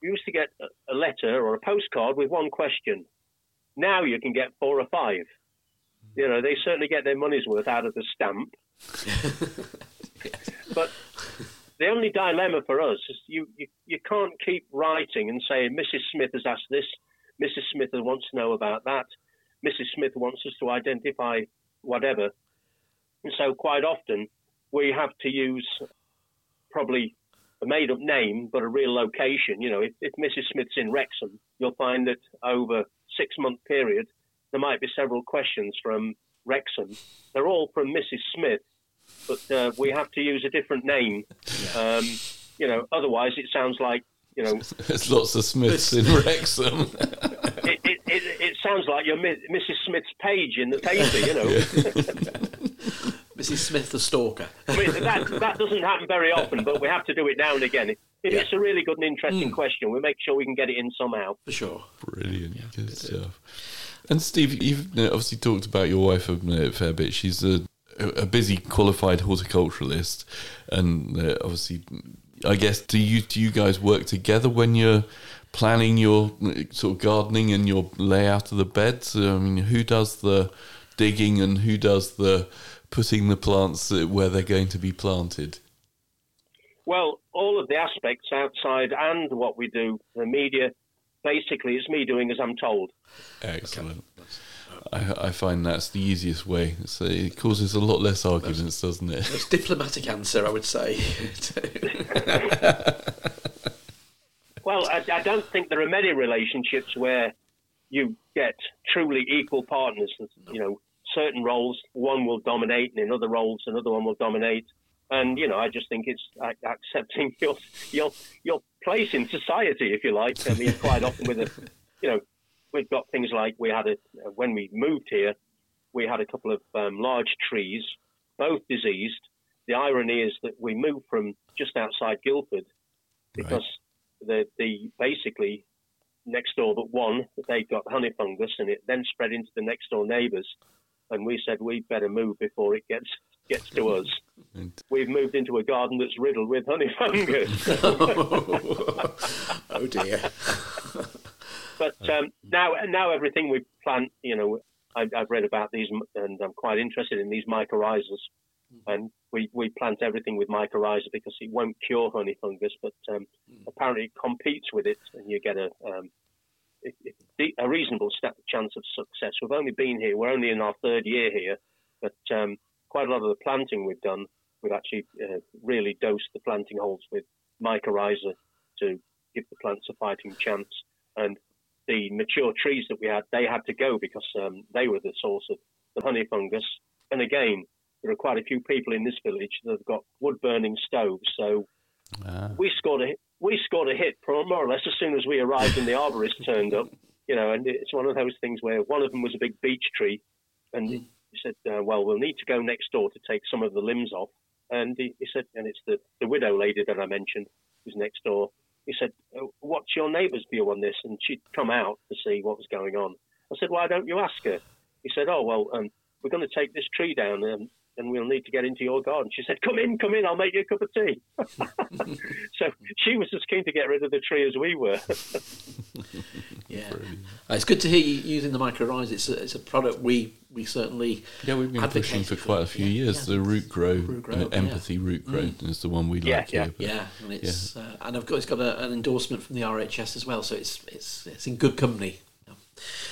you used to get a, a letter or a postcard with one question. Now you can get four or five. You know, they certainly get their money's worth out of the stamp. but the only dilemma for us is you, you, you can't keep writing and saying, Mrs. Smith has asked this, Mrs. Smith wants to know about that, Mrs. Smith wants us to identify whatever. And so quite often we have to use probably a made up name, but a real location. You know, if, if Mrs. Smith's in Wrexham, you'll find that over six month period, there might be several questions from Wrexham. They're all from Mrs. Smith, but uh, we have to use a different name. Um, you know, otherwise it sounds like you know. There's lots of Smiths in Wrexham. it, it, it, it, sounds like you're Mrs. Smith's page in the paper. You know. Mrs. Smith the stalker. That that doesn't happen very often, but we have to do it now and again. It, yeah. It's a really good and interesting mm. question. We make sure we can get it in somehow. For sure. Brilliant. Yeah, good stuff. And Steve, you've obviously talked about your wife a fair bit. She's a a busy qualified horticulturalist, and uh, obviously, I guess do you do you guys work together when you're planning your sort of gardening and your layout of the beds? I mean, who does the digging and who does the putting the plants where they're going to be planted? Well, all of the aspects outside and what we do, the media, basically, it's me doing as I'm told. Excellent. I, I, find that's the easiest way. So it causes a lot less arguments, doesn't it? Most diplomatic answer, I would say. well, I, I, don't think there are many relationships where you get truly equal partners. You know, certain roles, one will dominate, and in other roles, another one will dominate. And you know, I just think it's accepting your your your place in society, if you like. I mean, quite often with a, you know, we've got things like we had a when we moved here, we had a couple of um, large trees, both diseased. The irony is that we moved from just outside Guildford because right. the the basically next door but one they got honey fungus and it then spread into the next door neighbours and we said we'd better move before it gets gets to us. We've moved into a garden that's riddled with honey fungus. oh dear. But um, now, now everything we plant, you know, I, have read about these, and I'm quite interested in these mycorrhizas. Mm. And we, we plant everything with mycorrhiza because it won't cure honey fungus, but um, mm. apparently it competes with it, and you get a um, a reasonable chance of success. We've only been here; we're only in our third year here, but um, quite a lot of the planting we've done, we've actually uh, really dosed the planting holes with mycorrhiza to give the plants a fighting chance. And the mature trees that we had, they had to go because um, they were the source of the honey fungus. And again, there are quite a few people in this village that have got wood burning stoves. So ah. we scored a we scored a hit more or less as soon as we arrived and the arborist turned up. You know, and it's one of those things where one of them was a big beech tree, and he said, uh, "Well, we'll need to go next door to take some of the limbs off." And he, he said, and it's the the widow lady that I mentioned who's next door he said, oh, "What's your neighbour's view on this?" And she'd come out to see what was going on. I said, "Why don't you ask her?" He said, "Oh well, um, we're going to take this tree down, and, and we'll need to get into your garden." She said, "Come in, come in. I'll make you a cup of tea." so she was as keen to get rid of the tree as we were. yeah, uh, it's good to hear you using the mycorrhiza. It's a, it's a product we we certainly yeah we've been pushing for quite a few yeah, years. Yeah. The Rootgrow, root grow uh, empathy yeah. Rootgrow mm. is the one we yeah, like yeah. here. Yeah, and it's uh, and I've got it's got a, an endorsement from the RHS as well, so it's it's it's in good company.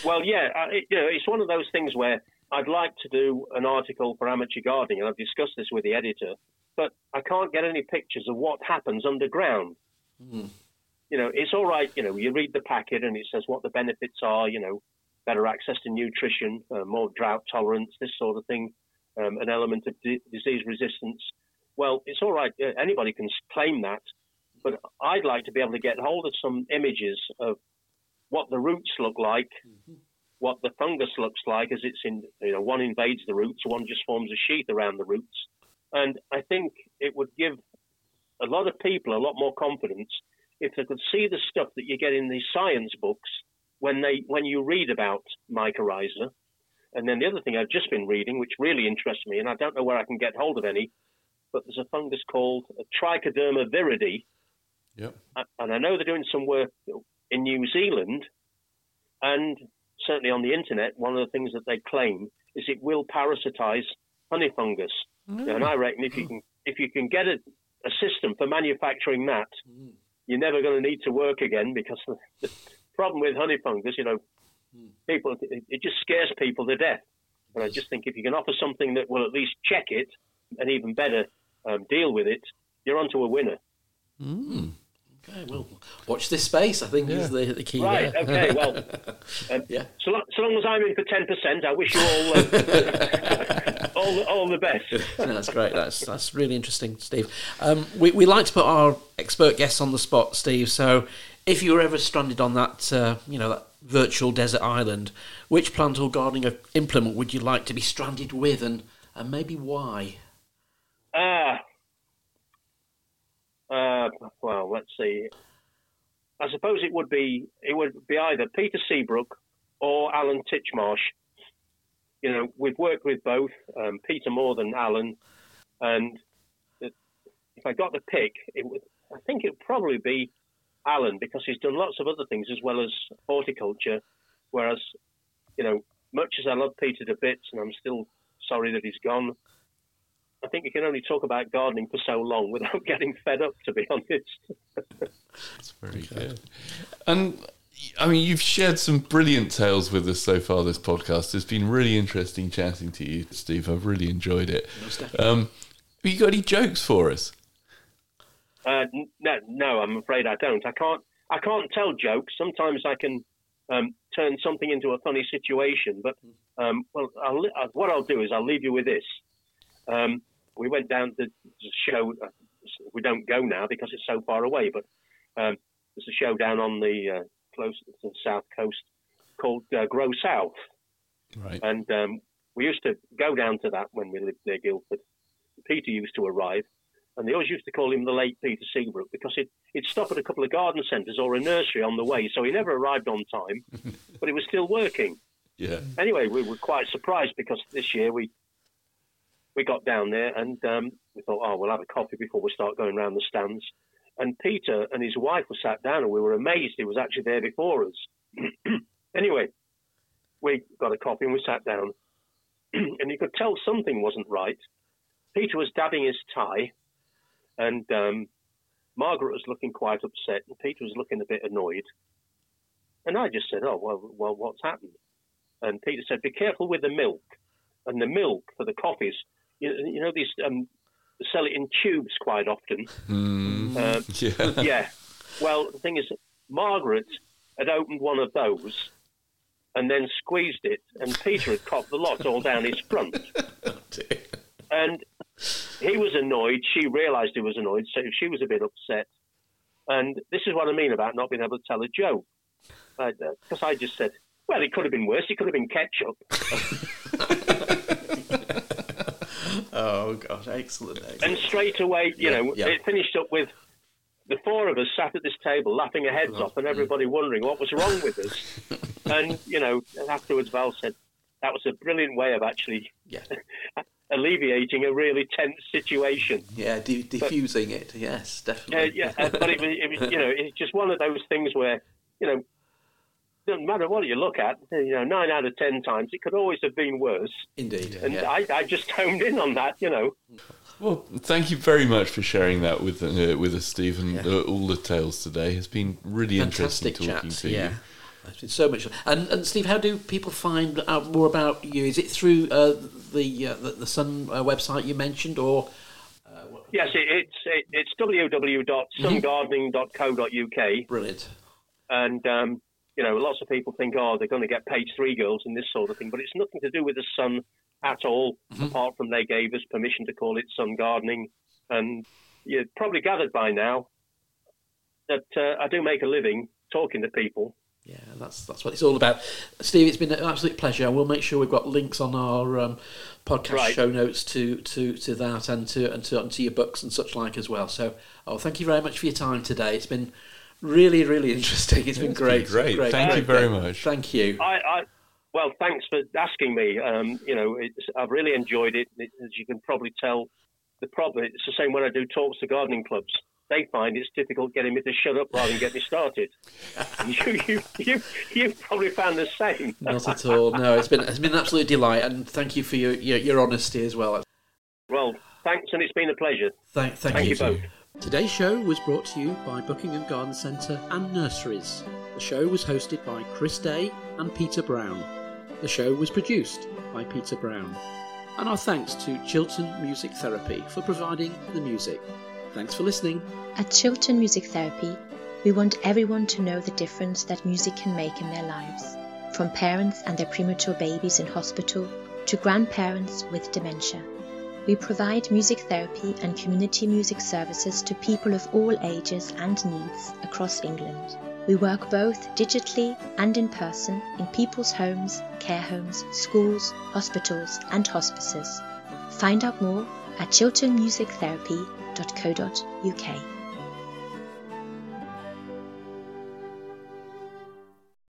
Well, yeah, uh, it, you know, it's one of those things where I'd like to do an article for amateur gardening, and I've discussed this with the editor, but I can't get any pictures of what happens underground. Mm. You know, it's all right. You know, you read the packet and it says what the benefits are. You know, better access to nutrition, uh, more drought tolerance, this sort of thing, um, an element of di- disease resistance. Well, it's all right. Uh, anybody can claim that, but I'd like to be able to get hold of some images of what the roots look like, mm-hmm. What the fungus looks like as it's in, you know, one invades the roots, one just forms a sheath around the roots. And I think it would give a lot of people a lot more confidence if they could see the stuff that you get in these science books when they when you read about mycorrhiza. And then the other thing I've just been reading, which really interests me, and I don't know where I can get hold of any, but there's a fungus called Trichoderma viride. Yep. And I know they're doing some work in New Zealand, and certainly on the internet, one of the things that they claim is it will parasitize honey fungus. Mm. And I reckon if you can if you can get a, a system for manufacturing that, you're never going to need to work again because the, the problem with honey fungus, you know, people it, it just scares people to death. And I just think if you can offer something that will at least check it and even better um, deal with it, you're onto a winner. Mm. Okay, well, watch this space. I think Yeah. is the, the key. Right. there. Okay. Well, um, Yeah. So, lo- so long as I'm in for ten percent, I wish you all uh, all the, all the best. No, that's great. That's that's really interesting, Steve. Um, we we like to put our expert guests on the spot, Steve. So, if you were ever stranded on that, uh, you know, that virtual desert island, which plant or gardening implement would you like to be stranded with, and and maybe why? Ah. Uh, well, let's see. I suppose it would be it would be either Peter Seabrook or Alan Titchmarsh. You know, we've worked with both um, Peter more than Alan, and if I got the pick, it would. I think it would probably be Alan because he's done lots of other things as well as horticulture. Whereas, you know, much as I love Peter to bits, and I'm still sorry that he's gone, I think you can only talk about gardening for so long without getting fed up, to be honest. That's very good. And I mean, you've shared some brilliant tales with us so far this podcast. It's been really interesting chatting to you, Steve. I've really enjoyed it. Um, have you got any jokes for us? Uh, no, no, I'm afraid I don't. I can't. I can't tell jokes. Sometimes I can um, turn something into a funny situation. But um, well, I'll, li- uh, what I'll do is I'll leave you with this. Um, we went down to the show. Uh, we don't go now because it's so far away. But um, there's a show down on the uh, close to the south coast called uh, Grow South. Right. And um, we used to go down to that when we lived near Guildford. Peter used to arrive, and they always used to call him the late Peter Seabrook because he'd, he'd stop at a couple of garden centres or a nursery on the way, so he never arrived on time, but he was still working. Yeah. Anyway, we were quite surprised because this year we we got down there and um, we thought, oh, we'll have a coffee before we start going around the stands. And Peter and his wife were sat down, and we were amazed he was actually there before us. anyway, we got a coffee and we sat down, and you could tell something wasn't right. Peter was dabbing his tie, and um, Margaret was looking quite upset, and Peter was looking a bit annoyed. And I just said, "Oh, well, well, what's happened?" And Peter said, "Be careful with the milk." And the milk for the coffees, you, you know, these um, sell it in tubes quite often. Mm, Uh, yeah. yeah. Well, the thing is, Margaret had opened one of those and then squeezed it, and Peter had copped the lot all down his front. And he was annoyed. She realised he was annoyed, so she was a bit upset. And this is what I mean about not being able to tell a joke. Because I just said, well, it could have been worse. It could have been ketchup. Oh god, excellent, excellent. And straight away, you Yeah, know, yeah. it finished up with the four of us sat at this table laughing our heads off and everybody wondering what was wrong with us. and, you know, afterwards Val said, that was a brilliant way of actually Yeah, alleviating a really tense situation. yeah, de- diffusing it. Yes, Uh, definitely. yeah, uh, but it was, it was, you know, it's just one of those things where, you know, doesn't matter what you look at, you know, nine out of ten times, it could always have been worse. Indeed. And yeah. I, I just honed in on that, you know. Well, thank you very much for sharing that with uh, with us, Steve, and Yeah. uh, all the tales today. It's been really interesting talking chats. to Yeah. you. It's been so much. fun. And and Steve, how do people find out more about you? Is it through uh, the, uh, the the Sun uh, website you mentioned, or Yes, it, it's it, it's www.sungardening.co.uk, brilliant? and um, you know, lots of people think, oh, they're going to get page three girls and this sort of thing, but it's nothing to do with the sun at all, apart from they gave us permission to call it sun gardening, and you've probably gathered by now that uh, I do make a living talking to people. Yeah, that's that's what it's all about. Steve, it's been an absolute pleasure. We'll make sure we've got links on our um, podcast Right. show notes to, to, to that and to and to, and to your books and such like as well. So, oh, thank you very much for your time today. It's been Really, really interesting. It's been great. great. great. Thank you very much. Thank you. I, I well, thanks for asking me. Um, you know, it's, I've really enjoyed it. it. As you can probably tell, the problem it's the same when I do talks to gardening clubs. They find it's difficult getting me to shut up rather than get me started. you, you, you, you probably found the same. Not at all. No, it's been it's been an absolute delight, and thank you for your your, your honesty as well. Well, thanks, and it's been a pleasure. Thank, thank, Thank you both. Today's show was brought to you by Buckingham Garden Centre and Nurseries. The show was hosted by Chris Day and Peter Brown. The show was produced by Peter Brown. And our thanks to Chiltern Music Therapy for providing the music. Thanks for listening. At Chiltern Music Therapy, we want everyone to know the difference that music can make in their lives. From parents and their premature babies in hospital to grandparents with dementia. We provide music therapy and community music services to people of all ages and needs across England. We work both digitally and in person in people's homes, care homes, schools, hospitals, and hospices. Find out more at chilternmusictherapy.co.uk.